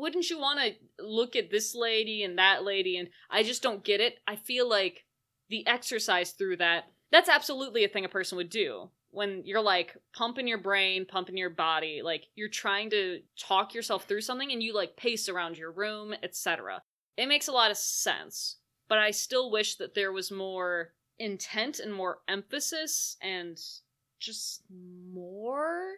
Wouldn't you want to look at this lady and that lady? And I just don't get it. I feel like the exercise through that, that's absolutely a thing a person would do when you're like pumping your brain, pumping your body, like you're trying to talk yourself through something and you like pace around your room, etc. It makes a lot of sense, but I still wish that there was more intent and more emphasis and just more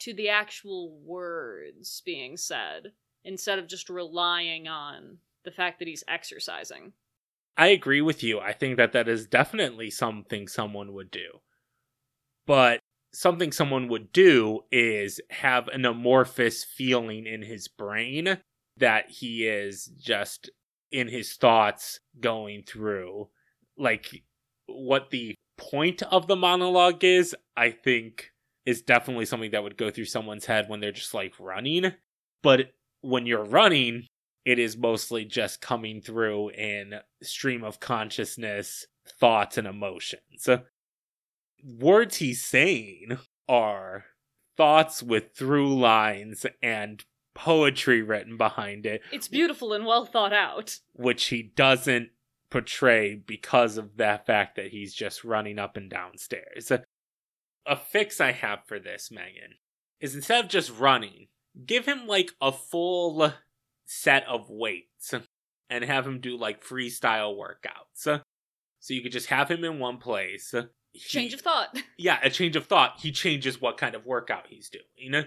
to the actual words being said instead of just relying on the fact that he's exercising. I agree with you. I think that that is definitely something someone would do. But something someone would do is have an amorphous feeling in his brain that he is just in his thoughts going through. Like what the point of the monologue is, I think is definitely something that would go through someone's head when they're just like running. But when you're running, it is mostly just coming through in stream of consciousness, thoughts, and emotions. Words he's saying are thoughts with through lines and poetry written behind it. It's beautiful and well thought out. Which he doesn't portray because of the fact that he's just running up and down stairs. A fix I have for this, Megan, is instead of just running, give him like a full set of weights and have him do like freestyle workouts. So you could just have him in one place. He, change of thought. Yeah, a change of thought. He changes what kind of workout he's doing.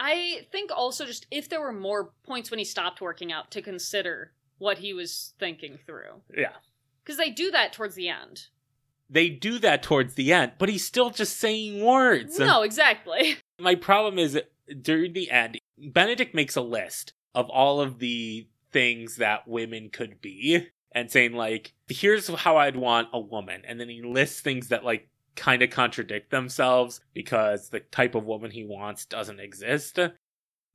I think also just if there were more points when he stopped working out to consider what he was thinking through. Yeah. Because they do that towards the end. They do that towards the end, but he's still just saying words. No, exactly. My problem is during the end, Benedict makes a list of all of the things that women could be and saying, like, here's how I'd want a woman. And then he lists things that, like, kind of contradict themselves because the type of woman he wants doesn't exist.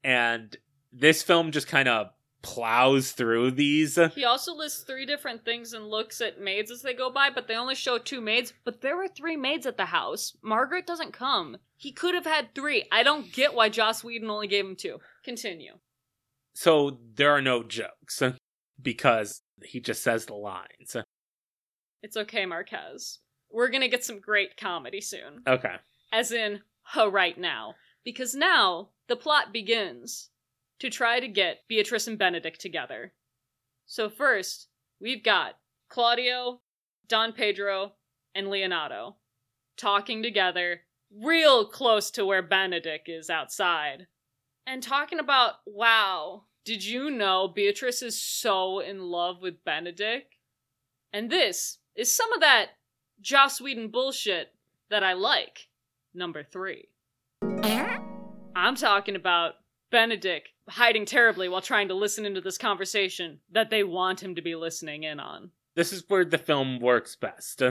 And this film just kind of plows through these. He also lists three different things and looks at maids as they go by, but they only show two maids. But there were three maids at the house. Margaret doesn't come. He could have had three. I don't get why Joss Whedon only gave him two. Continue. So there are no jokes because he just says the lines. It's okay, Marquez. We're gonna get some great comedy soon. Okay. As in, huh, right now. Because now the plot begins to try to get Beatrice and Benedict together. So, first, we've got Claudio, Don Pedro, and Leonato talking together, real close to where Benedict is outside, and talking about, wow, did you know Beatrice is so in love with Benedict? And this is some of that Joss Whedon bullshit that I like. Number three. Eh? I'm talking about Benedict hiding terribly while trying to listen into this conversation that they want him to be listening in on. This is where the film works best.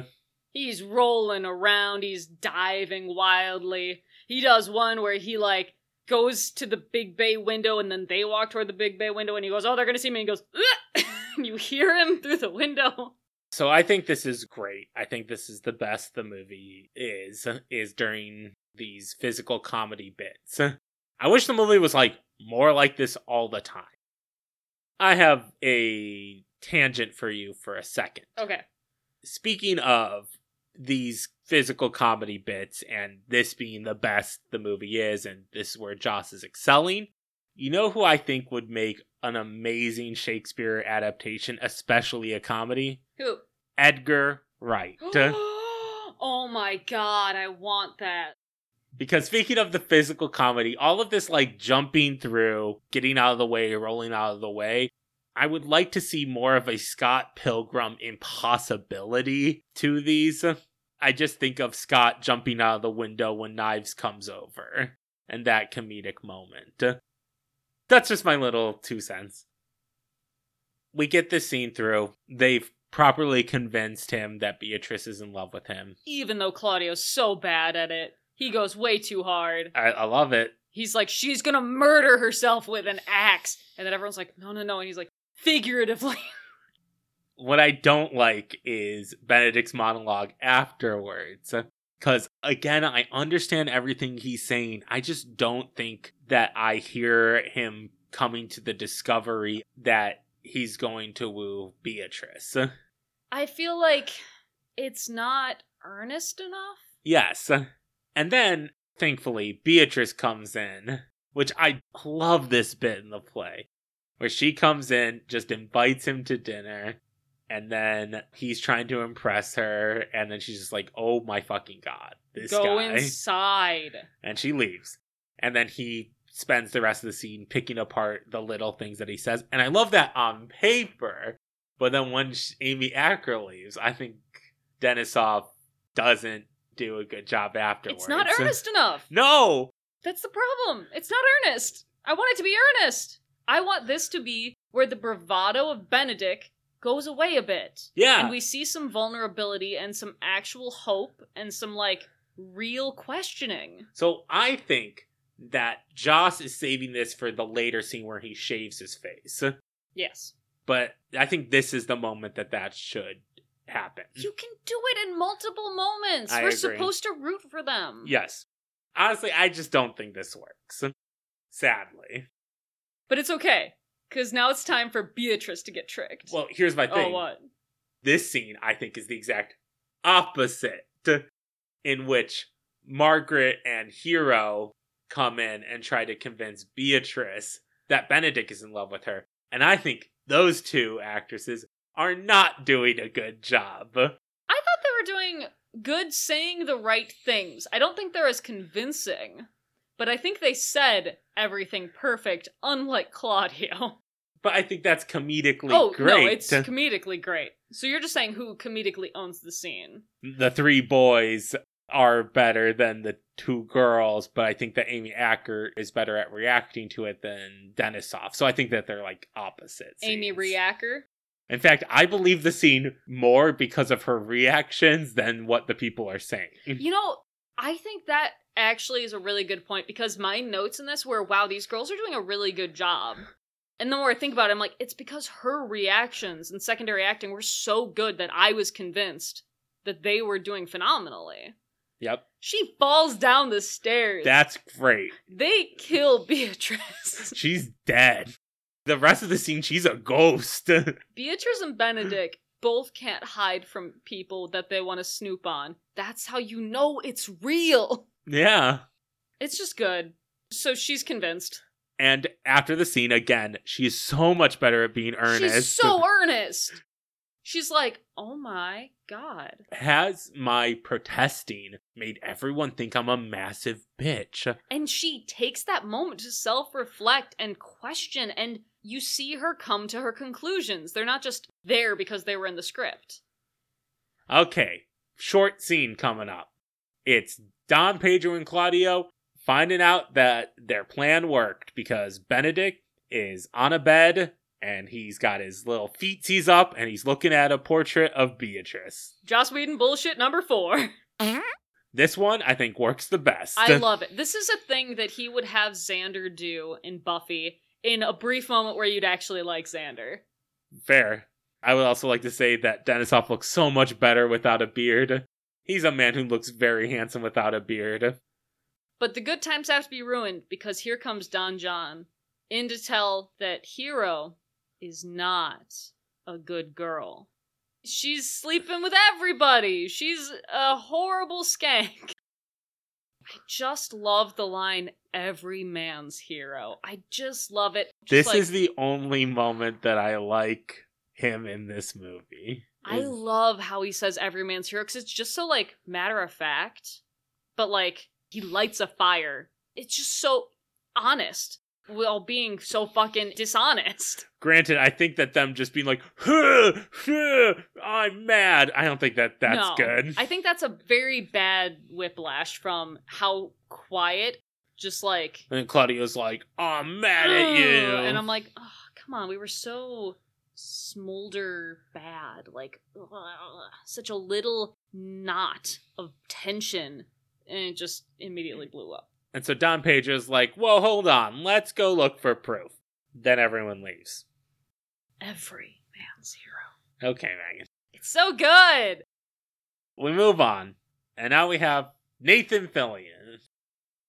He's rolling around, he's diving wildly. He does one where he like goes to the big bay window and then they walk toward the big bay window and he goes, "Oh, they're going to see me." And he goes, you hear him through the window. So I think this is great. I think this is the best the movie is is during these physical comedy bits. I wish the movie was like more like this all the time. I have a tangent for you for a second. Okay. Speaking of these physical comedy bits and this being the best the movie is and this is where Joss is excelling, you know who I think would make an amazing Shakespeare adaptation, especially a comedy? Who? Edgar Wright. Oh my god, I want that. Because speaking of the physical comedy, all of this like jumping through, getting out of the way, rolling out of the way, I would like to see more of a Scott Pilgrim impossibility to these. I just think of Scott jumping out of the window when Knives comes over and that comedic moment. That's just my little two cents. We get this scene through. They've properly convinced him that Beatrice is in love with him. Even though Claudio's so bad at it, he goes way too hard. I, I love it. He's like, she's gonna murder herself with an axe. And then everyone's like, no, no, no. And he's like, figuratively. What I don't like is Benedict's monologue afterwards. Because again, I understand everything he's saying. I just don't think that I hear him coming to the discovery that he's going to woo Beatrice. I feel like it's not earnest enough. Yes. And then, thankfully, Beatrice comes in, which I love this bit in the play, where she comes in, just invites him to dinner, and then he's trying to impress her, and then she's just like, oh my fucking god, this Go guy. inside. And she leaves. And then he spends the rest of the scene picking apart the little things that he says. And I love that on paper. But then when Amy Acker leaves, I think Denisof doesn't do a good job afterwards. It's not earnest enough. No! That's the problem. It's not earnest. I want it to be earnest. I want this to be where the bravado of Benedict goes away a bit. Yeah. And we see some vulnerability and some actual hope and some like real questioning. So I think that Joss is saving this for the later scene where he shaves his face. Yes. But I think this is the moment that that should happen. You can do it in multiple moments. I We're agree. supposed to root for them. Yes. Honestly, I just don't think this works. Sadly. But it's okay. Because now it's time for Beatrice to get tricked. Well, here's my thing. oh, thing. what? This scene, I think, is the exact opposite, in which Margaret and Hero come in and try to convince Beatrice that Benedict is in love with her. And I think those two actresses are not doing a good job. I thought they were doing good saying the right things. I don't think they're as convincing. But I think they said everything perfect, unlike Claudio. But I think that's comedically oh, great. no, it's comedically great. So you're just saying who comedically owns the scene. the three boys are better than the two girls, but I think that Amy Acker is better at reacting to it than Denisof. So I think that they're like opposites. Amy Reacker. In fact, I believe the scene more because of her reactions than what the people are saying. You know, I think that actually is a really good point because my notes in this were wow, these girls are doing a really good job. And the more I think about it, I'm like, it's because her reactions and secondary acting were so good that I was convinced that they were doing phenomenally. Yep. She falls down the stairs. That's great. they kill Beatrice. She's dead. The rest of the scene, she's a ghost. Beatrice and Benedict both can't hide from people that they want to snoop on. That's how you know it's real. yeah. It's just good. So she's convinced. And after the scene, again, she's so much better at being earnest. She's so earnest. She's like, oh my god. Has my protesting made everyone think I'm a massive bitch? And she takes that moment to self reflect and question, and you see her come to her conclusions. They're not just there because they were in the script. Okay, short scene coming up. It's Don, Pedro, and Claudio finding out that their plan worked because Benedict is on a bed and he's got his little feetsies up and he's looking at a portrait of Beatrice. Joss Whedon bullshit number four. This one, I think, works the best. I love it. This is a thing that he would have Xander do in Buffy in a brief moment where you'd actually like Xander. Fair. I would also like to say that Denisof looks so much better without a beard. He's a man who looks very handsome without a beard. But the good times have to be ruined because here comes Don John in to tell that Hero is not a good girl. She's sleeping with everybody. She's a horrible skank. I just love the line every man's hero. I just love it. Just This like- is the only moment that I like him in this movie. I is- love how he says every man's hero because it's just so like matter of fact, but like he lights a fire. It's just so honest while being so fucking dishonest. Granted, I think that them just being like, huh, huh, I'm mad. I don't think that that's No. good. I think that's a very bad whiplash from how quiet, just like and then Claudio's like, I'm mad at you. And I'm like, oh, come on, we were so smolder bad, like ugh, such a little knot of tension, and it just immediately blew up. And so Don Page is like, whoa, hold on. Let's go look for proof. Then everyone leaves. Every man's hero. Okay, Megan. It's so good. We move on. And now we have Nathan Fillion.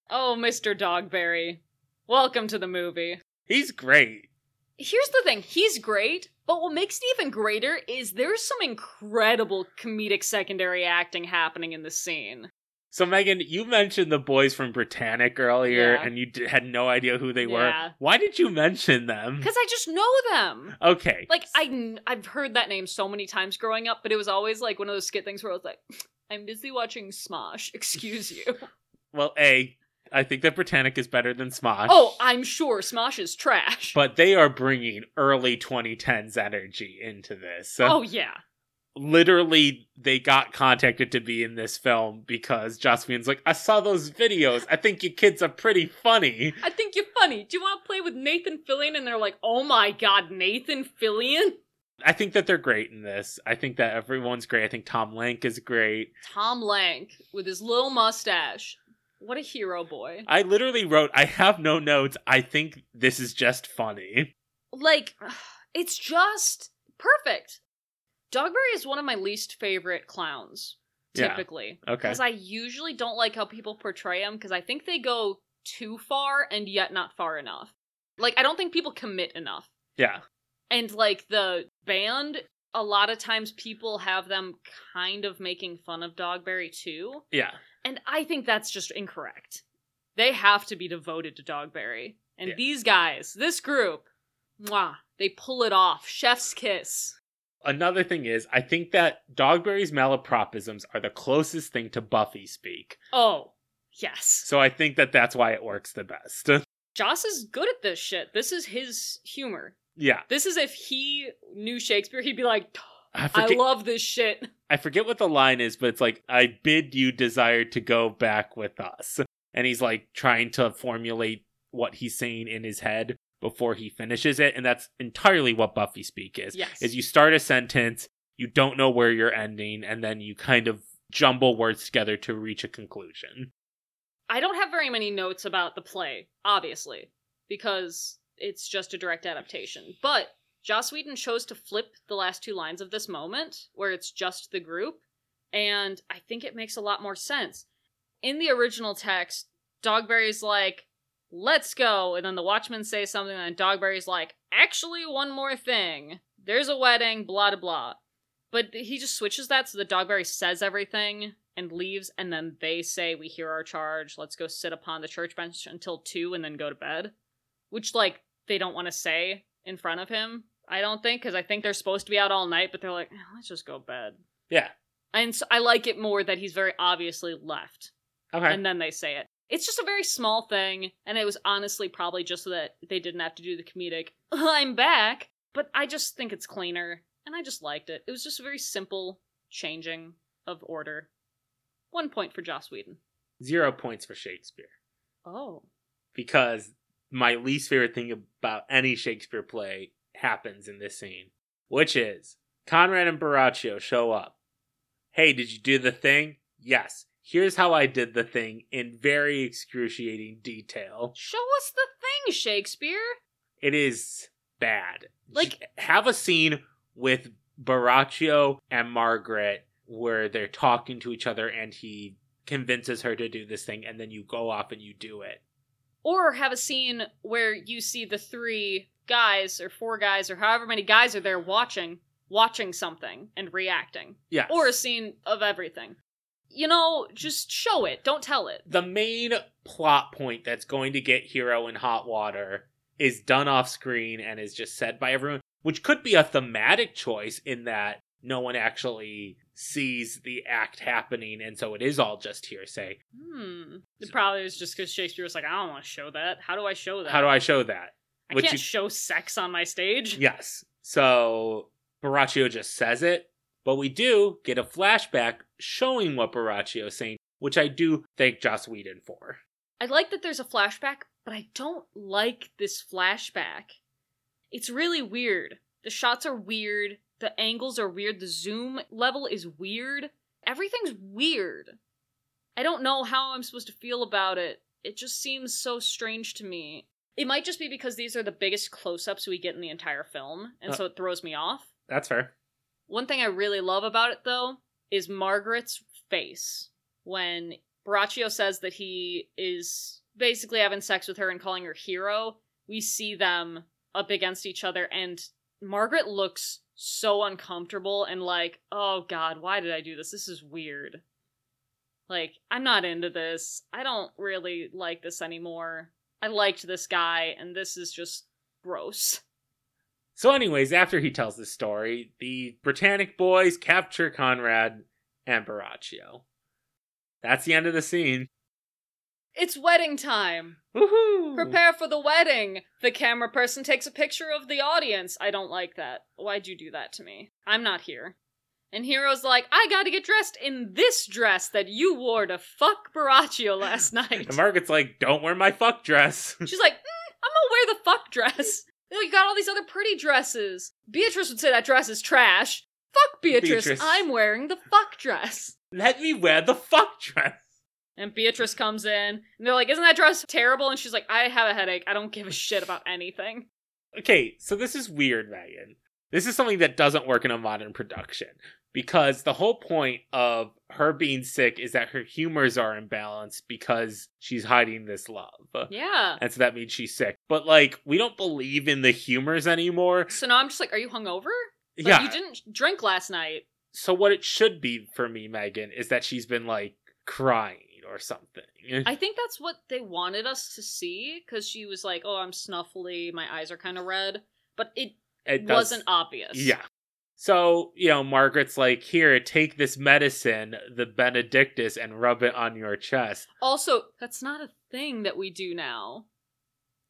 Oh, Mr. Dogberry. Welcome to the movie. He's great. Here's the thing he's great, but what makes it even greater is there's some incredible comedic secondary acting happening in the scene. So, Megan, you mentioned the boys from BriTANick earlier, Yeah. and you d- had no idea who they were. Yeah. Why did you mention them? Because I just know them. Okay. Like, I, I've heard that name so many times growing up, but it was always like one of those skit things where I was like, I'm busy watching Smosh, excuse you. Well, A, I think that BriTANick is better than Smosh. oh, I'm sure Smosh is trash. But they are bringing early 2010s energy into this. So oh, yeah. Literally, they got contacted to be in this film because Joss Whedon's like, I saw those videos. I think you kids are pretty funny. I think you're funny. Do you want to play with Nathan Fillion? And they're like, oh my god, Nathan Fillion? I think that they're great in this. I think that everyone's great. I think Tom Lenk is great. Tom Lenk with his little mustache. What a hero boy. I literally wrote, I have no notes. I think this is just funny. Like, it's just perfect. Dogberry is one of my least favorite clowns, Yeah. typically. Okay. Because I usually don't like how people portray him because I think they go too far and yet not far enough. Like, I don't think people commit enough. Yeah. And, like, the band, a lot of times people have them kind of making fun of Dogberry too. Yeah. And I think that's just incorrect. They have to be devoted to Dogberry. And Yeah. these guys, this group, mwah, they pull it off. Chef's kiss. Another thing is, I think that Dogberry's malapropisms are the closest thing to Buffy speak. Oh, yes. So I think that that's why it works the best. Joss is good at this shit. This is his humor. yeah. This is if he knew Shakespeare, he'd be like, I I love this shit. I forget what the line is, but it's like, I bid you desire to go back with us. And he's like trying to formulate what he's saying in his head before he finishes it. And that's entirely what Buffy speak is. Yes. Is you start a sentence, you don't know where you're ending, and then you kind of jumble words together to reach a conclusion. I don't have very many notes about the play, obviously, because it's just a direct adaptation. But Joss Whedon chose to flip the last two lines of this moment, where it's just the group, and I think it makes a lot more sense. In the original text, Dogberry's like, let's go, and then the Watchmen say something, and Dogberry's like, actually, one more thing. There's a wedding, blah, blah, blah. But he just switches that so the Dogberry says everything and leaves, and then they say, We hear our charge, let's go sit upon the church bench until two and then go to bed. Which, like, they don't want to say in front of him, I don't think, because I think they're supposed to be out all night, but they're like, "Eh, Let's just go to bed. Yeah. And so I like it more that he's very obviously left, Okay. and then they say it. It's just a very small thing, and it was honestly probably just so that they didn't have to do the comedic, I'm back, but I just think it's cleaner, and I just liked it. It was just a very simple changing of order. One point for Joss Whedon. Zero points for Shakespeare. Oh. because my least favorite thing about any Shakespeare play happens in this scene, which is Conrad and Borachio show up. Hey, did you do the thing? Yes. Here's how I did the thing in very excruciating detail. Show us the thing, Shakespeare! It is bad. Like- have a scene with Borachio and Margaret where they're talking to each other and he convinces her to do this thing and then you go off and you do it. Or have a scene where you see the three guys, or four guys, or however many guys are there watching, watching something and reacting. Yeah. Or a scene of everything. You know, just show it, don't tell it. the main plot point that's going to get Hero in hot water is done off screen and is just said by everyone, which could be a thematic choice in that no one actually sees the act happening, and so it is all just hearsay. Hmm. It probably was just because Shakespeare was like, I don't want to show that. How do I show that? How do I show that? I Which can't you- show sex on my stage. Yes. So Borachio just says it, but we do get a flashback showing what Borachio's saying, which I do thank Joss Whedon for. I like that there's a flashback, but I don't like this flashback. It's really weird. The shots are weird. The angles are weird. The zoom level is weird. Everything's weird. I don't know how I'm supposed to feel about it. It just seems so strange to me. It might just be because these are the biggest close ups we get in the entire film, and Uh. so it throws me off. That's fair. One thing I really love about it, though, is Margaret's face. When Borachio says that he is basically having sex with her and calling her hero, we see them up against each other, and Margaret looks so uncomfortable and like, oh god, why did I do this? This is weird. Like, I'm not into this. I don't really like this anymore. I liked this guy, and this is just gross. So, anyways, after he tells the story, the BriTANick boys capture Conrad and Borachio. That's the end of the scene. It's wedding time! Woohoo! Prepare for the wedding. The camera person takes a picture of the audience. I don't like that. Why'd you do that to me? I'm not here. And Hero's like, I gotta get dressed in this dress that you wore to fuck Borachio last night. And Margaret's like, don't wear my fuck dress. She's like, mm, I'm gonna wear the fuck dress. You, know, you got all these other pretty dresses. Beatrice would say that dress is trash. Fuck Beatrice. Beatrice. I'm wearing the fuck dress. Let me wear the fuck dress. And Beatrice comes in, and they're like, Isn't that dress terrible? And she's like, I have a headache. I don't give a shit about anything. Okay, so this is weird, Megan. This is something that doesn't work in a modern production because the whole point of her being sick is that her humors are imbalanced because she's hiding this love. Yeah. And so that means she's sick. But like, we don't believe in the humors anymore. So now I'm just like, Are you hungover? Like, yeah. You didn't drink last night. So what it should be for me, Megan, is that she's been like crying or something. I think that's what they wanted us to see because she was like, "Oh, I'm snuffly. My eyes are kind of red," but it, It wasn't obvious. Yeah. So, you know, Margaret's like, here, take this medicine, the Benedictus, and rub it on your chest. Also, that's not a thing that we do now.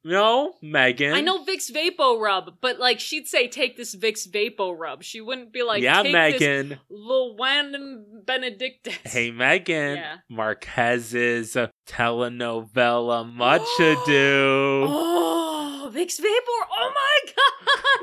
No, Megan. I know Vicks Vapo Rub, but like she'd say, "Take this Vicks Vapo Rub." She wouldn't be like, yeah, "Take Megan. Llewellyn Benedictus." Hey, Megan. Yeah. Marquez's telenovela Much Ado. Oh, Vicks Vapor! Oh my god!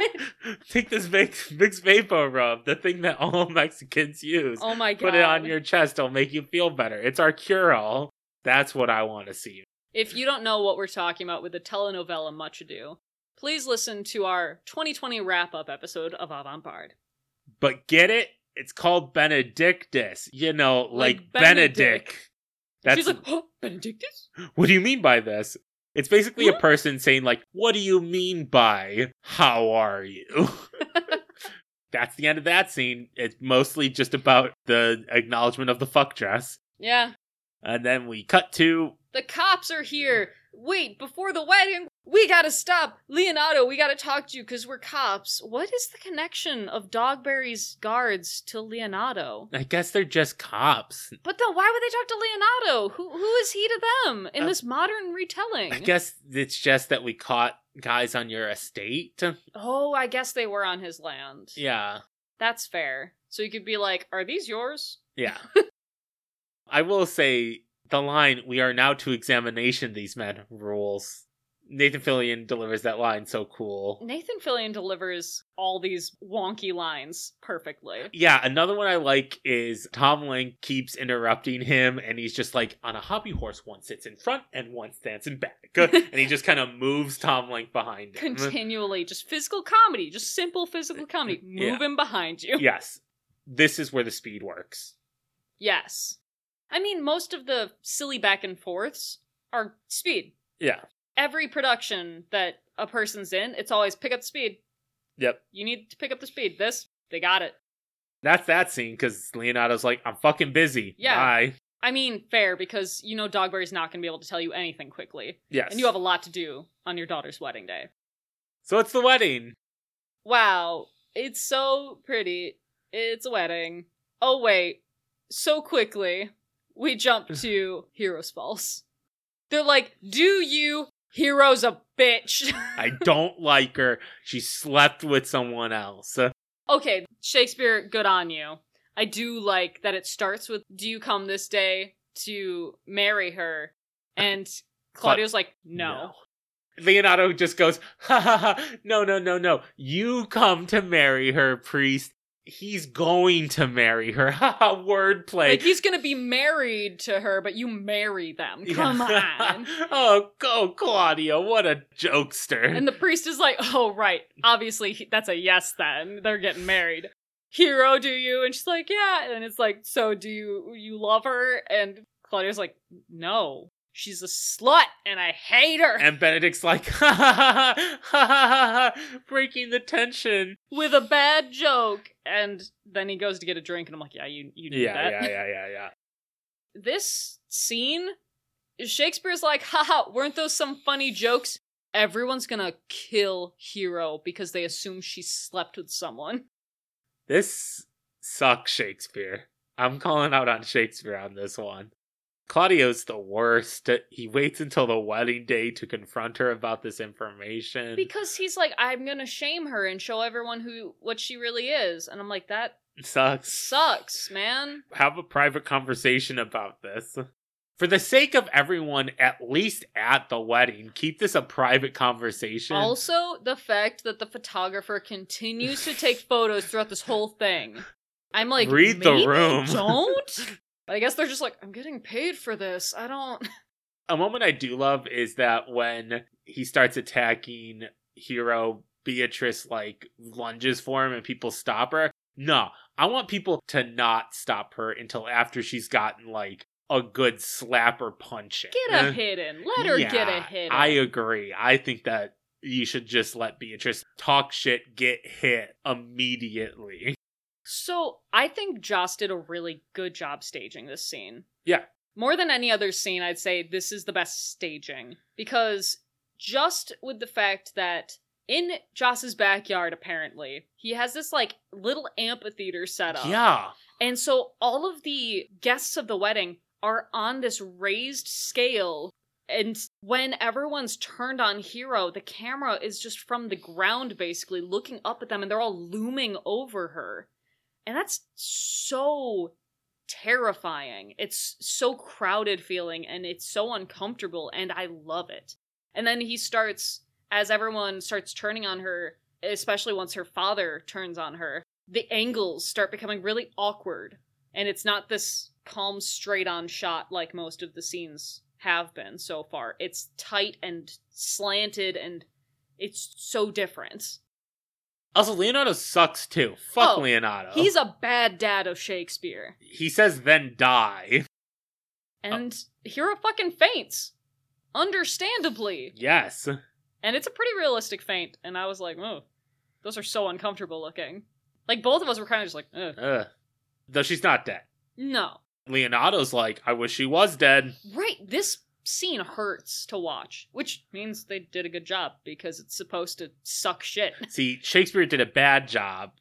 Take this Vicks, Vicks Vapor Rub, the thing that all Mexicans use. Oh my god! Put it on your chest, it'll make you feel better. It's our cure all. That's what I want to see. If you don't know what we're talking about with the telenovela Much Ado, please listen to our 2020 wrap up episode of Avant Bard. But get it? It's called Benedictus. You know, like, Like Benedict. Benedict. That's She's like, oh, Benedictus? what do you mean by this? It's basically a person saying like, "What do you mean by how are you?" That's the end of that scene. It's mostly just about the acknowledgement of the fuck dress. Yeah. And then we cut to The cops are here. Wait, before the wedding, we gotta stop. Leonato, we gotta talk to you because we're cops. What is the connection of Dogberry's guards to Leonato? I guess they're just cops. But then why would they talk to Leonato? Who who is he to them in Uh, this modern retelling? I guess it's just that we caught guys on your estate. Oh, I guess they were on his land. Yeah. That's fair. So you could be like, "Are these yours?" Yeah. I will say the line, we are now to examination these men rules. Nathan Fillion delivers that line so cool. Nathan Fillion delivers all these wonky lines perfectly. Yeah, another one I like is Tom Lenk keeps interrupting him, and he's just like on a hobby horse. One sits in front and one stands in back, and he just kind of moves Tom Lenk behind him. Continually, just physical comedy, just simple physical comedy. Yeah. Move him behind you. yes, this is where the speed works. Yes. I mean, most of the silly back and forths are speed. Yeah. Every production that a person's in, it's always pick up the speed. Yep. You need to pick up the speed. This, they got it. That's that scene because Leonato's like, I'm fucking busy. Yeah. Bye. I mean, fair, because you know Dogberry's not going to be able to tell you anything quickly. Yes. And you have a lot to do on your daughter's wedding day. So it's the wedding. Wow, it's so pretty. It's a wedding. Oh, wait. So quickly, we jump to Heroes Falls. They're like, Do you? Hero's a bitch. I don't like her. She slept with someone else. okay, Shakespeare, good on you. I do like that it starts with Do you come this day to marry her? And Claudio's like, No. Leonato just goes, ha ha ha, no, no, no, no. You come to marry her, priest. He's going to marry her. Wordplay. Like he's gonna be married to her, but you marry them. Come on. oh, go, Claudio. What a jokester. And the priest is like, "Oh, right. Obviously, he- that's a yes. Then they're getting married." Hero, do you? And she's like, "Yeah." And it's like, "So, do you you love her?" And Claudio's like, "No, she's a slut, and I hate her." And Benedict's like, ha ha ha ha ha ha, ha, breaking the tension. with a bad joke. And then he goes to get a drink, and I'm like, "Yeah, you you knew Yeah, that." yeah, yeah, yeah, yeah. This scene, Shakespeare's like, "Haha, weren't those some funny jokes?" Everyone's gonna kill Hero because they assume she slept with someone. This sucks, Shakespeare. I'm calling out on Shakespeare on this one. Claudio's the worst. He waits until the wedding day to confront her about this information. Because he's like, I'm gonna shame her and show everyone who what she really is, and I'm like, that sucks. sucks, man. Have a private conversation about this. For the sake of everyone, at least at the wedding, keep this a private conversation. Also, the fact that the photographer continues to take photos throughout this whole thing. I'm like, Read the room. Don't. But I guess they're just like, I'm getting paid for this. I don't. a moment I do love is that when he starts attacking Hero, Beatrice like lunges for him and people stop her. No, I want people to not stop her until after she's gotten like a good slap or punch. Get a hit in. Let her get a hit in. I agree. I think that you should just let Beatrice talk shit, get hit immediately. So I think Joss did a really good job staging this scene. Yeah. More than any other scene, I'd say this is the best staging. Because just with the fact that in Joss's backyard, apparently, he has this like little amphitheater set up. Yeah. And so all of the guests of the wedding are on this raised scale. And when everyone's turned on Hero, the camera is just from the ground, basically, looking up at them, and they're all looming over her. And that's so terrifying. It's so crowded feeling, and it's so uncomfortable, and I love it. And then he starts, as everyone starts turning on her, especially once her father turns on her, the angles start becoming really awkward. And it's not this calm, straight on shot like most of the scenes have been so far. It's tight and slanted, and it's so different. Also, Leonato sucks too. Fuck Oh, Leonato. He's a bad dad of Shakespeare. he says then die. Oh. And Hero fucking faints. Understandably. Yes. And it's a pretty realistic faint. And I was like, oh, those are so uncomfortable looking. Like, both of us were kind of just like, Ugh. Ugh. Though she's not dead. no. Leonato's like, I wish she was dead. Right, this scene hurts to watch, which means they did a good job because it's supposed to suck shit. See, Shakespeare did a bad job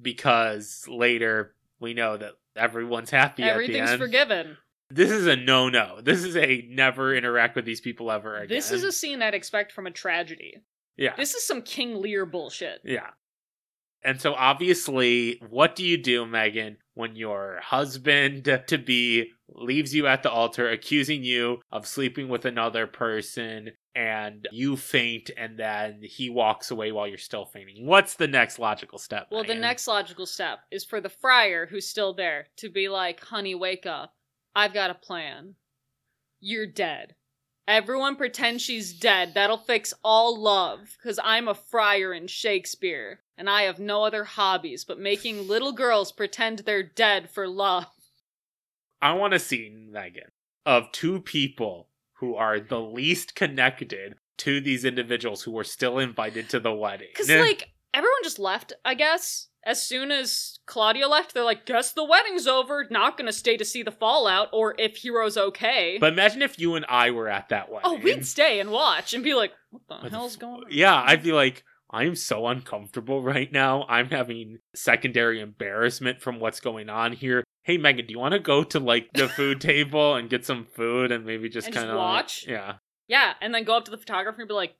because later we know that everyone's happy at the Everything's forgiven. This is a no no. This is a never interact with these people ever again. This is a scene I'd expect from a tragedy. yeah. This is some King Lear bullshit. Yeah. And so obviously, what do you do, Megan, when your husband to be leaves you at the altar accusing you of sleeping with another person and you faint and then he walks away while you're still fainting? What's the next logical step? Well, the next logical step is for the friar who's still there to be like, honey, wake up. I've got a plan. You're dead. Everyone pretend she's dead. That'll fix all love. Because I'm a friar in Shakespeare. And I have no other hobbies but making little girls pretend they're dead for love. I want a scene, Megan, of two people who are the least connected to these individuals who were still invited to the wedding. Because, like, everyone just left, I guess. As soon as Claudio left, they're like, guess the wedding's over. Not gonna stay to see the fallout, or if Hero's okay. but imagine if you and I were at that wedding. Oh, we'd stay and watch and be like, what the What the hell's f- going on? Yeah, I'd be like, I'm so uncomfortable right now. I'm having secondary embarrassment from what's going on here. Hey, Megan, do you want to go to like the food table and get some food and maybe just kind of watch? Yeah. Yeah, and then go up to the photographer and be like,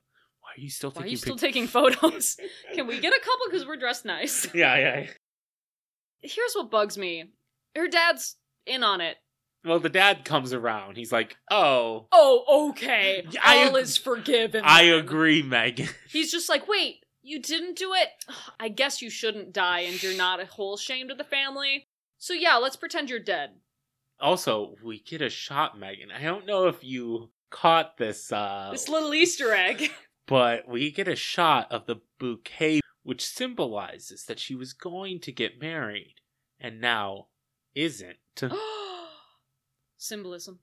are you still "Why are taking you still pic- taking photos? Can we get a couple because we're dressed nice?" Yeah, yeah. Here's what bugs me: her dad's in on it. Well, the dad comes around. He's like, "Oh, Oh, okay. I All is forgiven. I agree, Megan." He's just like, wait, you didn't do it? I guess you shouldn't die and you're not a whole shame to the family. So yeah, let's pretend you're dead. Also, we get a shot, Megan. I don't know if you caught this uh This little Easter egg. But we get a shot of the bouquet which symbolizes that she was going to get married and now isn't. Symbolism.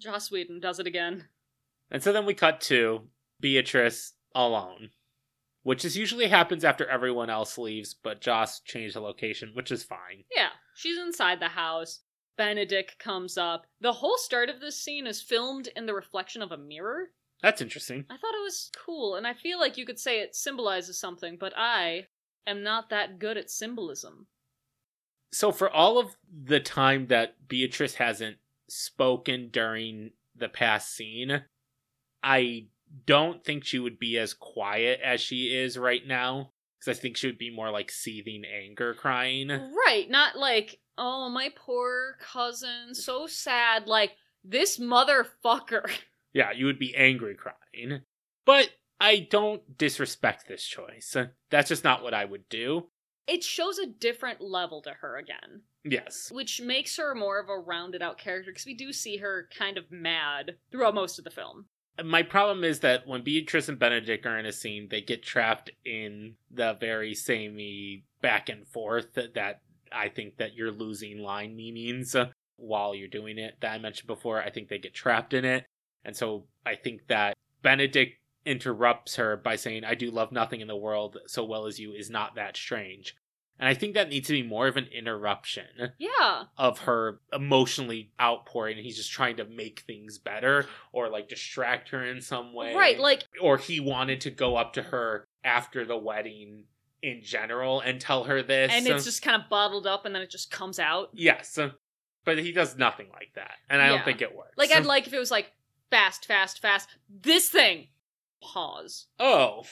Joss Whedon does it again. And so then we cut to Beatrice alone, which is usually happens after everyone else leaves, but Joss changed the location, which is fine. Yeah, she's inside the house. Benedict comes up. The whole start of this scene is filmed in the reflection of a mirror. That's interesting. I thought it was cool, and I feel like you could say it symbolizes something, but I am not that good at symbolism. So for all of the time that Beatrice hasn't spoken during the past scene, I don't think she would be as quiet as she is right now. Because I think she would be more like seething anger crying. Right, not like, oh, my poor cousin, so sad. Like, this motherfucker. Yeah, you would be angry crying. But I don't disrespect this choice. That's just not what I would do. It shows a different level to her again, Yes. which makes her more of a rounded out character because we do see her kind of mad throughout most of the film. My problem is that when Beatrice and Benedict are in a scene, they get trapped in the very samey back and forth that, I think that you're losing line meanings while you're doing it that I mentioned before. I think they get trapped in it. And so I think that Benedict interrupts her by saying, I do love nothing in the world so well as you is not that strange. And I think that needs to be more of an interruption Yeah. of her emotionally outpouring he's just trying to make things better or like distract her in some way. Right, like, or he wanted to go up to her after the wedding in general and tell her this. and it's just kind of bottled up and then it just comes out. Yes. But he does nothing like that. And I Yeah. don't think it works. Like, I'd like if it was like, fast, fast, fast. This thing! Pause. Oh.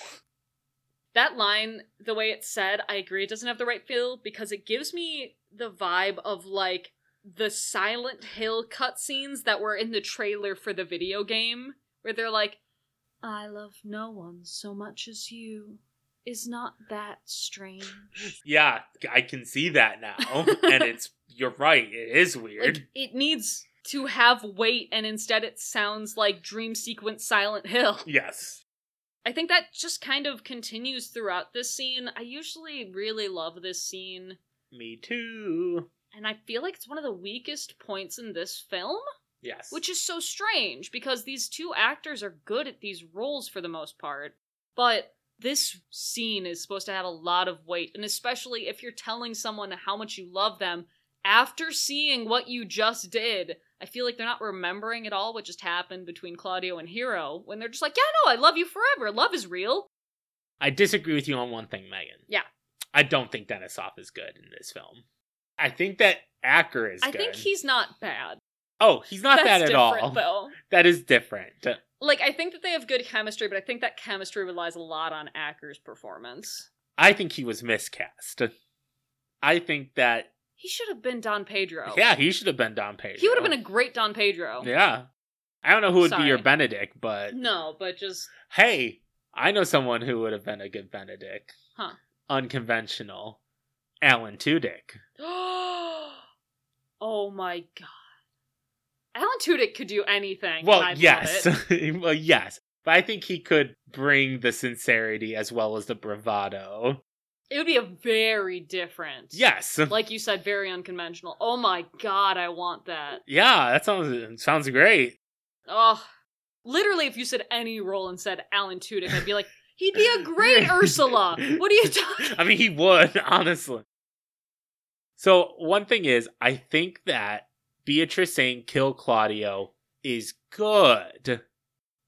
that line, the way it's said, I agree it doesn't have the right feel because it gives me the vibe of like the Silent Hill cutscenes that were in the trailer for the video game, where they're like, I love no one so much as you. Is not that strange? Yeah, I can see that now. and it's you're right, it is weird. Like, it needs to have weight, and instead it sounds like Dream Sequence Silent Hill. yes. I think that just kind of continues throughout this scene. I usually really love this scene. Me too. And I feel like it's one of the weakest points in this film, Yes. which is so strange because these two actors are good at these roles for the most part. But this scene is supposed to have a lot of weight, and especially if you're telling someone how much you love them after seeing what you just did. I feel like they're not remembering at all what just happened between Claudio and Hero when they're just like, yeah, no, I love you forever. Love is real. I disagree with you on one thing, Megan. Yeah. I don't think Denisof is good in this film. I think that Acker is I good. think he's not bad. Oh, he's not That's bad at all. though. That is different. like I think that they have good chemistry, but I think that chemistry relies a lot on Acker's performance. I think he was miscast. I think that He should have been Don Pedro. yeah, he should have been Don Pedro. He would have been a great Don Pedro. Yeah. I don't know who would be your Benedict, but No, but just hey, I know someone who would have been a good Benedict. Huh. Unconventional. Alan Tudyk. Oh my god. Alan Tudyk could do anything. Well, yes. well, yes. But I think he could bring the sincerity as well as the bravado. It would be a very different. Yes. Like you said, very unconventional. Oh my god, I want that. yeah, that sounds sounds great. Oh, literally, if you said any role and said Alan Tudyk, I'd be like, he'd be a great Ursula. What are you talking? I mean, he would, honestly. So, one thing is, I think that Beatrice saying kill Claudio is good,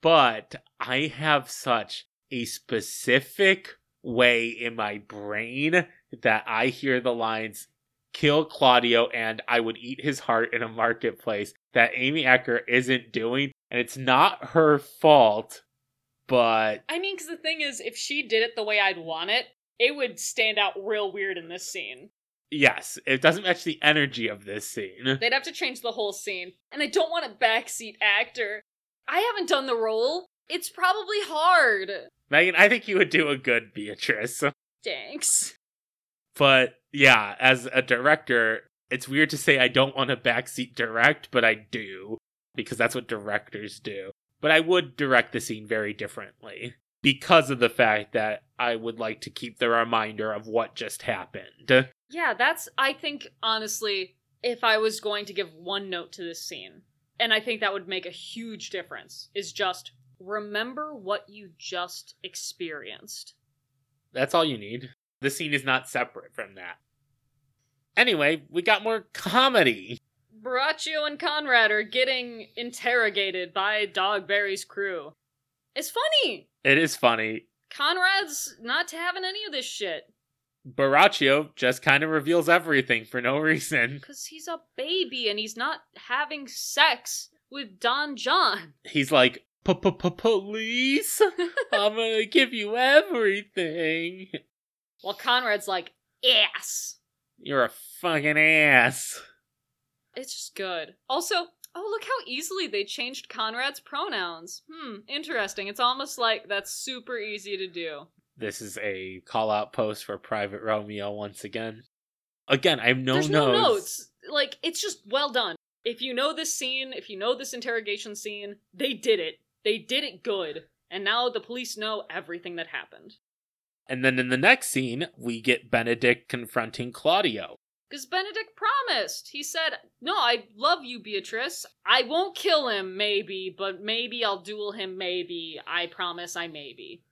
but I have such a specific way in my brain that I hear the lines kill Claudio and I would eat his heart in a marketplace that Amy Acker isn't doing. And it's not her fault, but I mean, because the thing is, if she did it the way I'd want it, it would stand out real weird in this scene. yes, it doesn't match the energy of this scene. They'd have to change the whole scene. And I don't want a backseat actor. I haven't done the role. It's probably hard. Megan, I think you would do a good Beatrice. Thanks. But yeah, as a director, it's weird to say I don't want to backseat direct, but I do, because that's what directors do. But I would direct the scene very differently because of the fact that I would like to keep the reminder of what just happened. Yeah, that's, I think, honestly, if I was going to give one note to this scene, and I think that would make a huge difference, is just remember what you just experienced. That's all you need. The scene is not separate from that. Anyway, we got more comedy. Borachio and Conrad are getting interrogated by Dogberry's crew. It's funny! It is funny. Conrad's not having any of this shit. Borachio just kind of reveals everything for no reason. Because he's a baby and he's not having sex with Don John. He's like, "P-p-p-police? I'm gonna give you everything. While Conrad's like, ass. You're a fucking ass. It's just good. Also, oh, look how easily they changed Conrad's pronouns. Hmm, interesting. It's almost like that's super easy to do. This is a call out post for Private Romeo once again. Again, I have no There's notes. no notes. Like, it's just well done. If you know this scene, if you know this interrogation scene, they did it. They did it good. And now the police know everything that happened. And then in the next scene, we get Benedict confronting Claudio. Because Benedict promised. He said, No, I love you, Beatrice. I won't kill him, maybe, but maybe I'll duel him, maybe. I promise I maybe.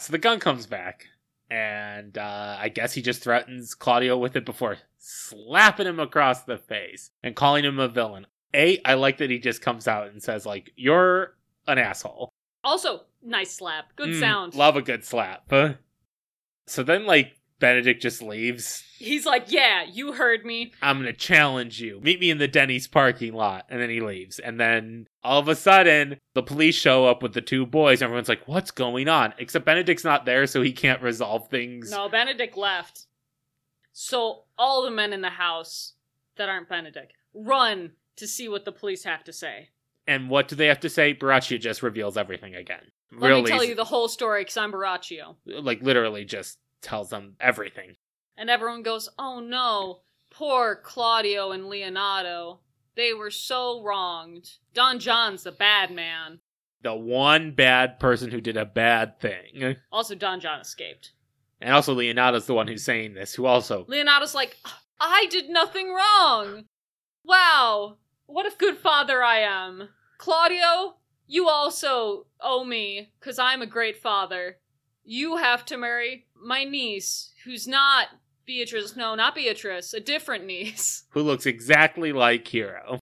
So the gun comes back, and uh, I guess he just threatens Claudio with it before slapping him across the face and calling him a villain. A, I like that he just comes out and says, like, you're an asshole. Also, nice slap. Good Mm, sound. Love a good slap. So then, like, Benedict just leaves. He's like, Yeah, you heard me. I'm gonna challenge you. Meet me in the Denny's parking lot. And then he leaves. And then all of a sudden, the police show up with the two boys. Everyone's like, what's going on? Except Benedict's not there, so he can't resolve things. No, Benedict left. So all the men in the house that aren't Benedict run to see what the police have to say. And what do they have to say? Borachio just reveals everything again. Let really, me tell you the whole story because I'm Borachio. like literally just tells them everything. And everyone goes, Oh no, poor Claudio and Leonato. They were so wronged. Don John's the bad man. The one bad person who did a bad thing. Also, Don John escaped. And also Leonato's the one who's saying this, who also Leonato's like, I did nothing wrong. Wow, what a good father I am. Claudio, you also owe me, because I'm a great father. You have to marry my niece, who's not Beatrice. No, not Beatrice, a different niece. who looks exactly like Hero.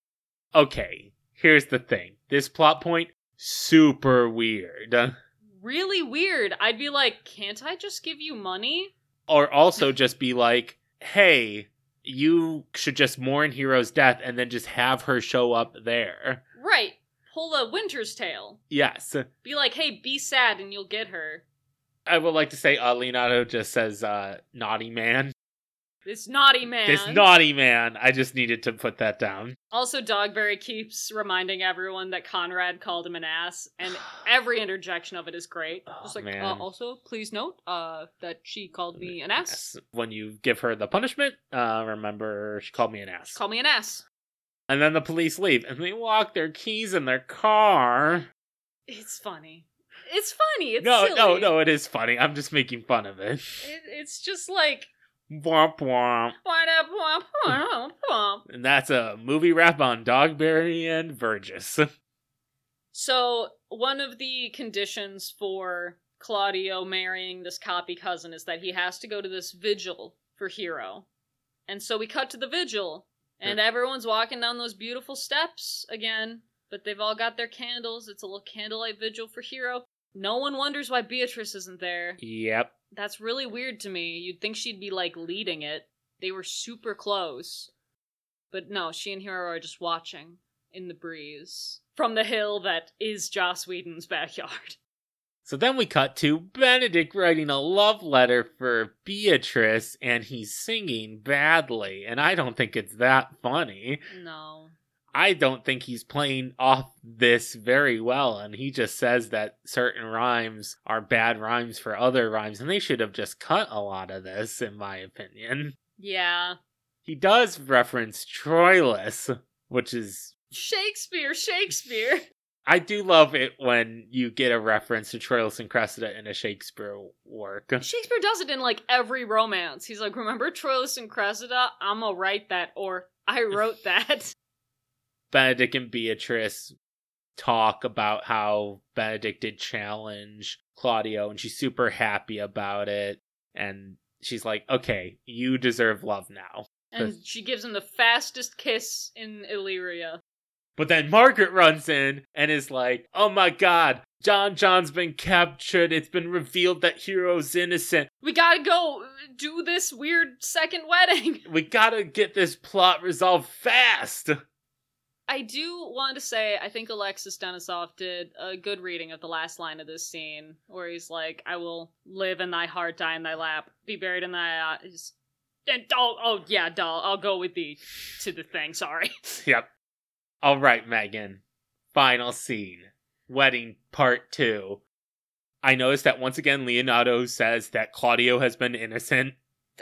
Okay, here's the thing. This plot point super weird. Really weird. I'd be like, can't I just give you money? Or also just be like, "Hey, you should just mourn Hero's death and then just have her show up there." Pull a Winter's Tale. Yes. Be like, hey, be sad and you'll get her. I would like to say uh, Leonato just says uh, naughty man. This naughty man. This naughty man. I just needed to put that down. Also, Dogberry keeps reminding everyone that Conrad called him an ass, and every interjection of it is great. Oh, Just like, uh, also, please note uh, that she called me an ass. When you give her the punishment, uh, remember she called me an ass. Call me an ass. And then the police leave and they lock their keys in their car. It's funny. It's funny. It's no, silly. no, no, it is funny. I'm just making fun of it. It, it's just like, Womp womp. womp, womp, womp. And that's a movie wrap on Dogberry and Verges. So, one of the conditions for Claudio marrying this copy cousin is that he has to go to this vigil for Hero. And so we cut to the vigil, and everyone's walking down those beautiful steps again, but they've all got their candles. It's a little candlelight vigil for Hero. No one wonders why Beatrice isn't there. Yep. That's really weird to me. You'd think she'd be like leading it. They were super close. But no, she and Hero are just watching in the breeze from the hill that is Joss Whedon's backyard. So then we cut to Benedict writing a love letter for Beatrice, and he's singing badly, and I don't think it's that funny. No. I don't think he's playing off this very well, and he just says that certain rhymes are bad rhymes for other rhymes, and they should have just cut a lot of this, in my opinion. Yeah. He does reference Troilus, which is. Shakespeare, Shakespeare. I do love it when you get a reference to Troilus and Cressida in a Shakespeare work. Shakespeare does it in like every romance. He's like, remember Troilus and Cressida? I'm gonna write that, or I wrote that. Benedict and Beatrice talk about how Benedict did challenge Claudio, and she's super happy about it. And she's like, okay, you deserve love now. and she gives him the fastest kiss in Illyria. But then Margaret runs in and is like, oh my god, John John's been captured. It's been revealed that Hero's innocent. We gotta go do this weird second wedding. We gotta get this plot resolved fast. I do want to say, I think Alexis Denisof did a good reading of the last line of this scene, where he's like, "I will live in thy heart, die in thy lap, be buried in thy eyes." And oh, oh yeah, doll, I'll go with thee to the thing. Sorry. Yep. All right, Megan. Final scene. Wedding part two. I noticed that once again Leonato says that Claudio has been innocent.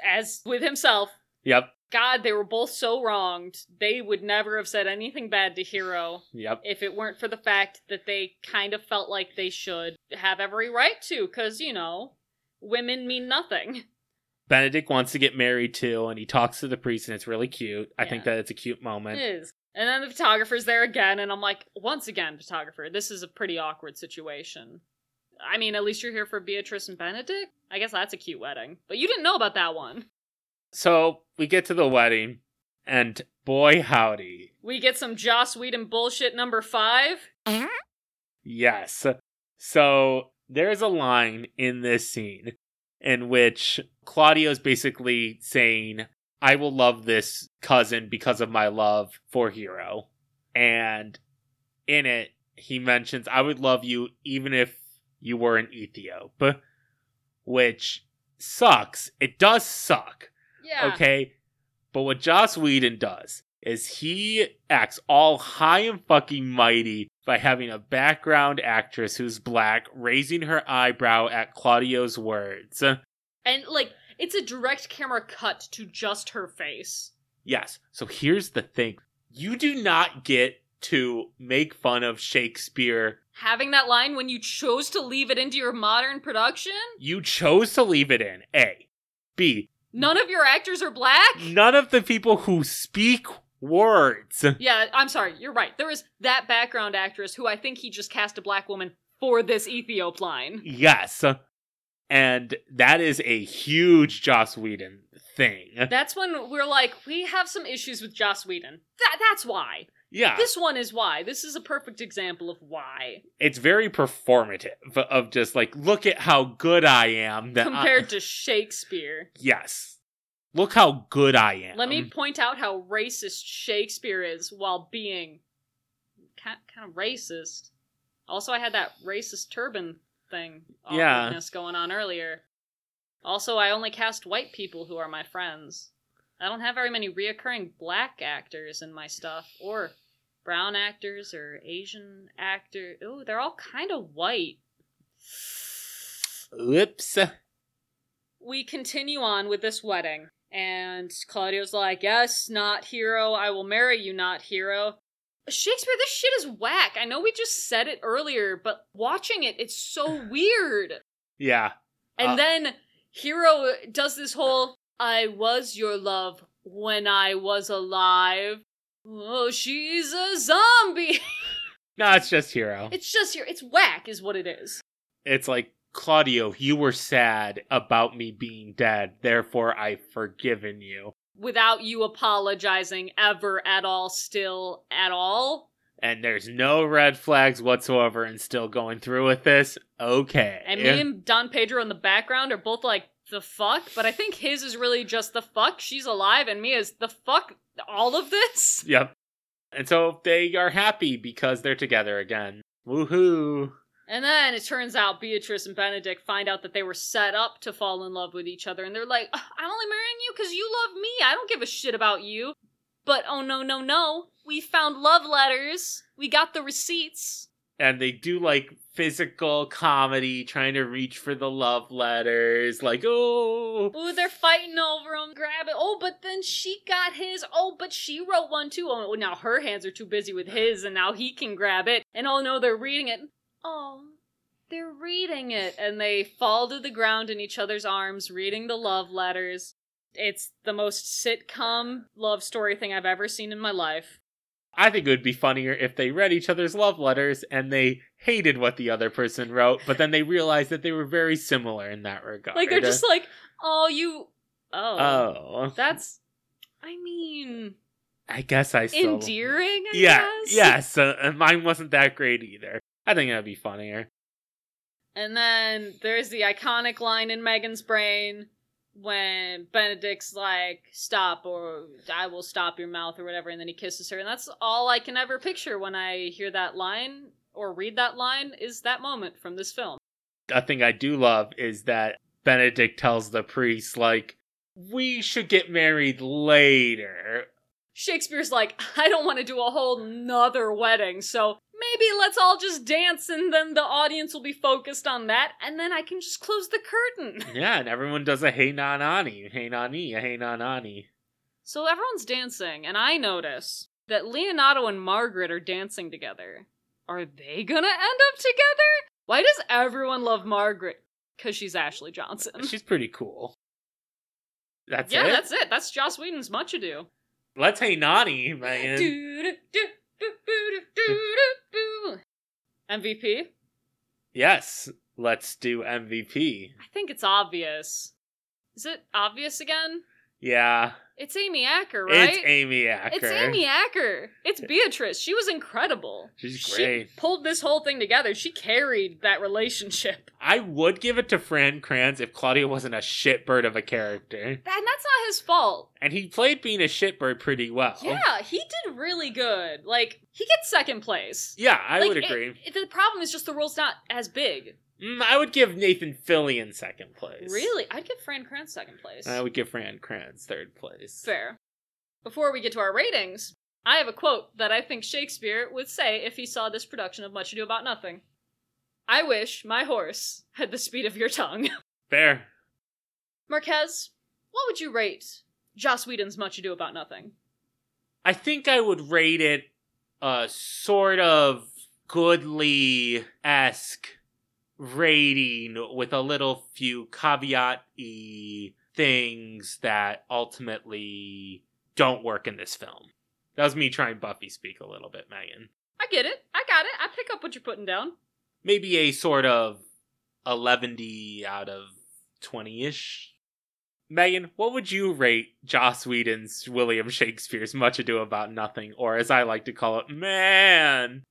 As with himself, Yep. God, they were both so wronged. They would never have said anything bad to Hero Yep. if it weren't for the fact that they kind of felt like they should have every right to, because, you know, women mean nothing. Benedict wants to get married too, and he talks to the priest, and it's really cute. I think that it's a cute moment. It is. And then the photographer's there again, and I'm like, once again, photographer, this is a pretty awkward situation. I mean, at least you're here for Beatrice and Benedict? I guess that's a cute wedding. But you didn't know about that one. So we get to the wedding, and boy howdy. We get some Joss Whedon bullshit number five. Yes. So there's a line in this scene in which Claudio's basically saying, I will love this cousin because of my love for Hero. And in it, he mentions, I would love you even if you were an Ethiop. Which sucks. It does suck. Yeah. Okay. But what Joss Whedon does is he acts all high and fucking mighty by having a background actress who's black raising her eyebrow at Claudio's words. And, like, it's a direct camera cut to just her face. Yes. So here's the thing. You do not get to make fun of Shakespeare. Having that line when you chose to leave it into your modern production? You chose to leave it in. A. B. None of your actors are black? None of the people who speak words. Yeah, I'm sorry, you're right. There is that background actress who I think he just cast a black woman for this Ethiop line. Yes. And that is a huge Joss Whedon thing. That's when we're like, we have some issues with Joss Whedon. That that's why. Yeah. This one is why. This is a perfect example of why. it's very performative of just like, look at how good I am. That I- Compared to Shakespeare. yes. Look how good I am. Let me point out how racist Shakespeare is while being kind of racist. Also, I had that racist turban thing Yeah. going on earlier. Also, I only cast white people who are my friends. I don't have very many reoccurring black actors in my stuff, or brown actors, or Asian actor. Ooh, they're all kind of white. Oops. we continue on with this wedding. And Claudio's like, Yes, not hero. I will marry you, not hero. Shakespeare, this shit is whack. I know we just said it earlier, but watching it, it's so weird. Yeah. And Uh. then Hero does this whole I was your love when I was alive. Oh, she's a zombie. No, it's just Hero. it's just here. It's whack, is what it is. It's like, Claudio, you were sad about me being dead, therefore I've forgiven you. Without you apologizing ever at all, still at all. and there's no red flags whatsoever and still going through with this, okay. And me and Don Pedro in the background are both like, the fuck? But I think his is really just the fuck. She's alive, and me is the fuck all of this? Yep. And so they are happy because they're together again. Woohoo. And then it turns out Beatrice and Benedict find out that they were set up to fall in love with each other, and they're like, I'm only marrying you because you love me. I don't give a shit about you. But oh no, no, no. We found love letters. We got the receipts. And they do like physical comedy, trying to reach for the love letters. Like, oh. Ooh, they're fighting over them. Grab it. Oh, but then she got his. Oh, but she wrote one too. Oh, now her hands are too busy with his, and now he can grab it. And oh no, they're reading it. Oh, they're reading it. And they fall to the ground in each other's arms, reading the love letters. It's the most sitcom love story thing I've ever seen in my life. I think it would be funnier if they read each other's love letters and they hated what the other person wrote, but then they realized that they were very similar in that regard. Like they're just like, oh, you, oh, oh, that's, I mean, I guess I still endearing. I yeah, guess? yes. Uh, and mine wasn't that great either. I think that'd be funnier. And then there's the iconic line in Megan's brain when Benedict's like, stop, or I will stop your mouth, or whatever, and then he kisses her. And that's all I can ever picture when I hear that line or read that line is that moment from this film. A thing I do love is that Benedict tells the priest, like, we should get married later. Shakespeare's like, I don't want to do a whole nother wedding, so maybe let's all just dance and then the audience will be focused on that, and then I can just close the curtain. Yeah, and everyone does a hey na nani, hey nani, a hey na nani. So everyone's dancing, and I notice that Leonato and Margaret are dancing together. Are they gonna end up together? Why does everyone love Margaret? Because she's Ashley Johnson. She's pretty cool. That's yeah, it. that's it. That's Joss Whedon's Much Ado. Let's hey nani, man. MVP? Yes, let's do MVP. I think it's obvious. Is it obvious again? Yeah, It's Amy Acker, right? it's Amy Acker. It's Amy Acker. It's Beatrice. She was incredible. She's great. She pulled this whole thing together. She carried that relationship. I would give it to Fran Kranz if Claudio wasn't a shitbird of a character. And that's not his fault. And he played being a shitbird pretty well. Yeah, he did really good. Like, he gets second place. Yeah, I Like, would it- agree. it- the problem is just the role's not as big. Mm, I would give Nathan Fillion second place. Really? I'd give Fran Kranz second place. I would give Fran Kranz third place. Fair. Before we get to our ratings, I have a quote that I think Shakespeare would say if he saw this production of Much Ado About Nothing. I wish my horse had the speed of your tongue. Fair. Marquez, what would you rate Joss Whedon's Much Ado About Nothing? I think I would rate it a sort of goodly esque rating with a little few caveat y things that ultimately don't work in this film. That was me trying Buffy speak a little bit, Megan. I get it. I got it. I pick up what you're putting down. Maybe a sort of 11 out of 20 ish. Megan, what would you rate Joss Whedon's William Shakespeare's Much Ado About Nothing, or as I like to call it, Man?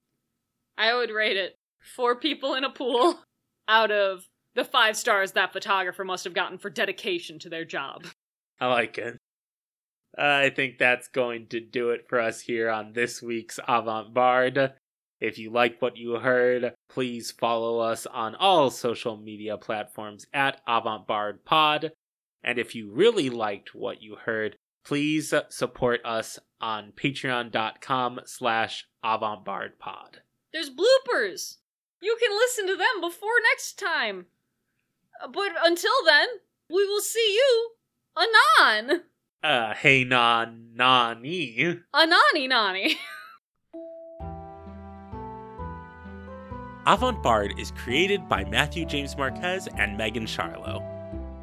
I would rate it four people in a pool out of the five stars that photographer must have gotten for dedication to their job. I like it. I think that's going to do it for us here on this week's Avant Bard. If you like what you heard, please follow us on all social media platforms at Avant Bard Pod. And if you really liked what you heard, please support us on patreon.com slash avantbardpod. There's bloopers. You can listen to them before next time. Uh, But until then, we will see you anon. Uh, hey na nani. Anani nani. Avant Bard is created by Matthew James Marquez and Megan Charlo.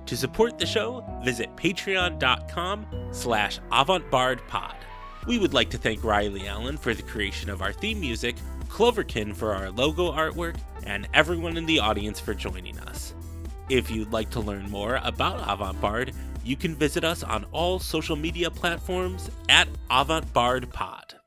To support the show, visit patreon.com slash avantbardpod. We would like to thank Riley Allen for the creation of our theme music, Cloverkin for our logo artwork, and everyone in the audience for joining us. If you'd like to learn more about Avant Bard, you can visit us on all social media platforms at Avant Bard Pod.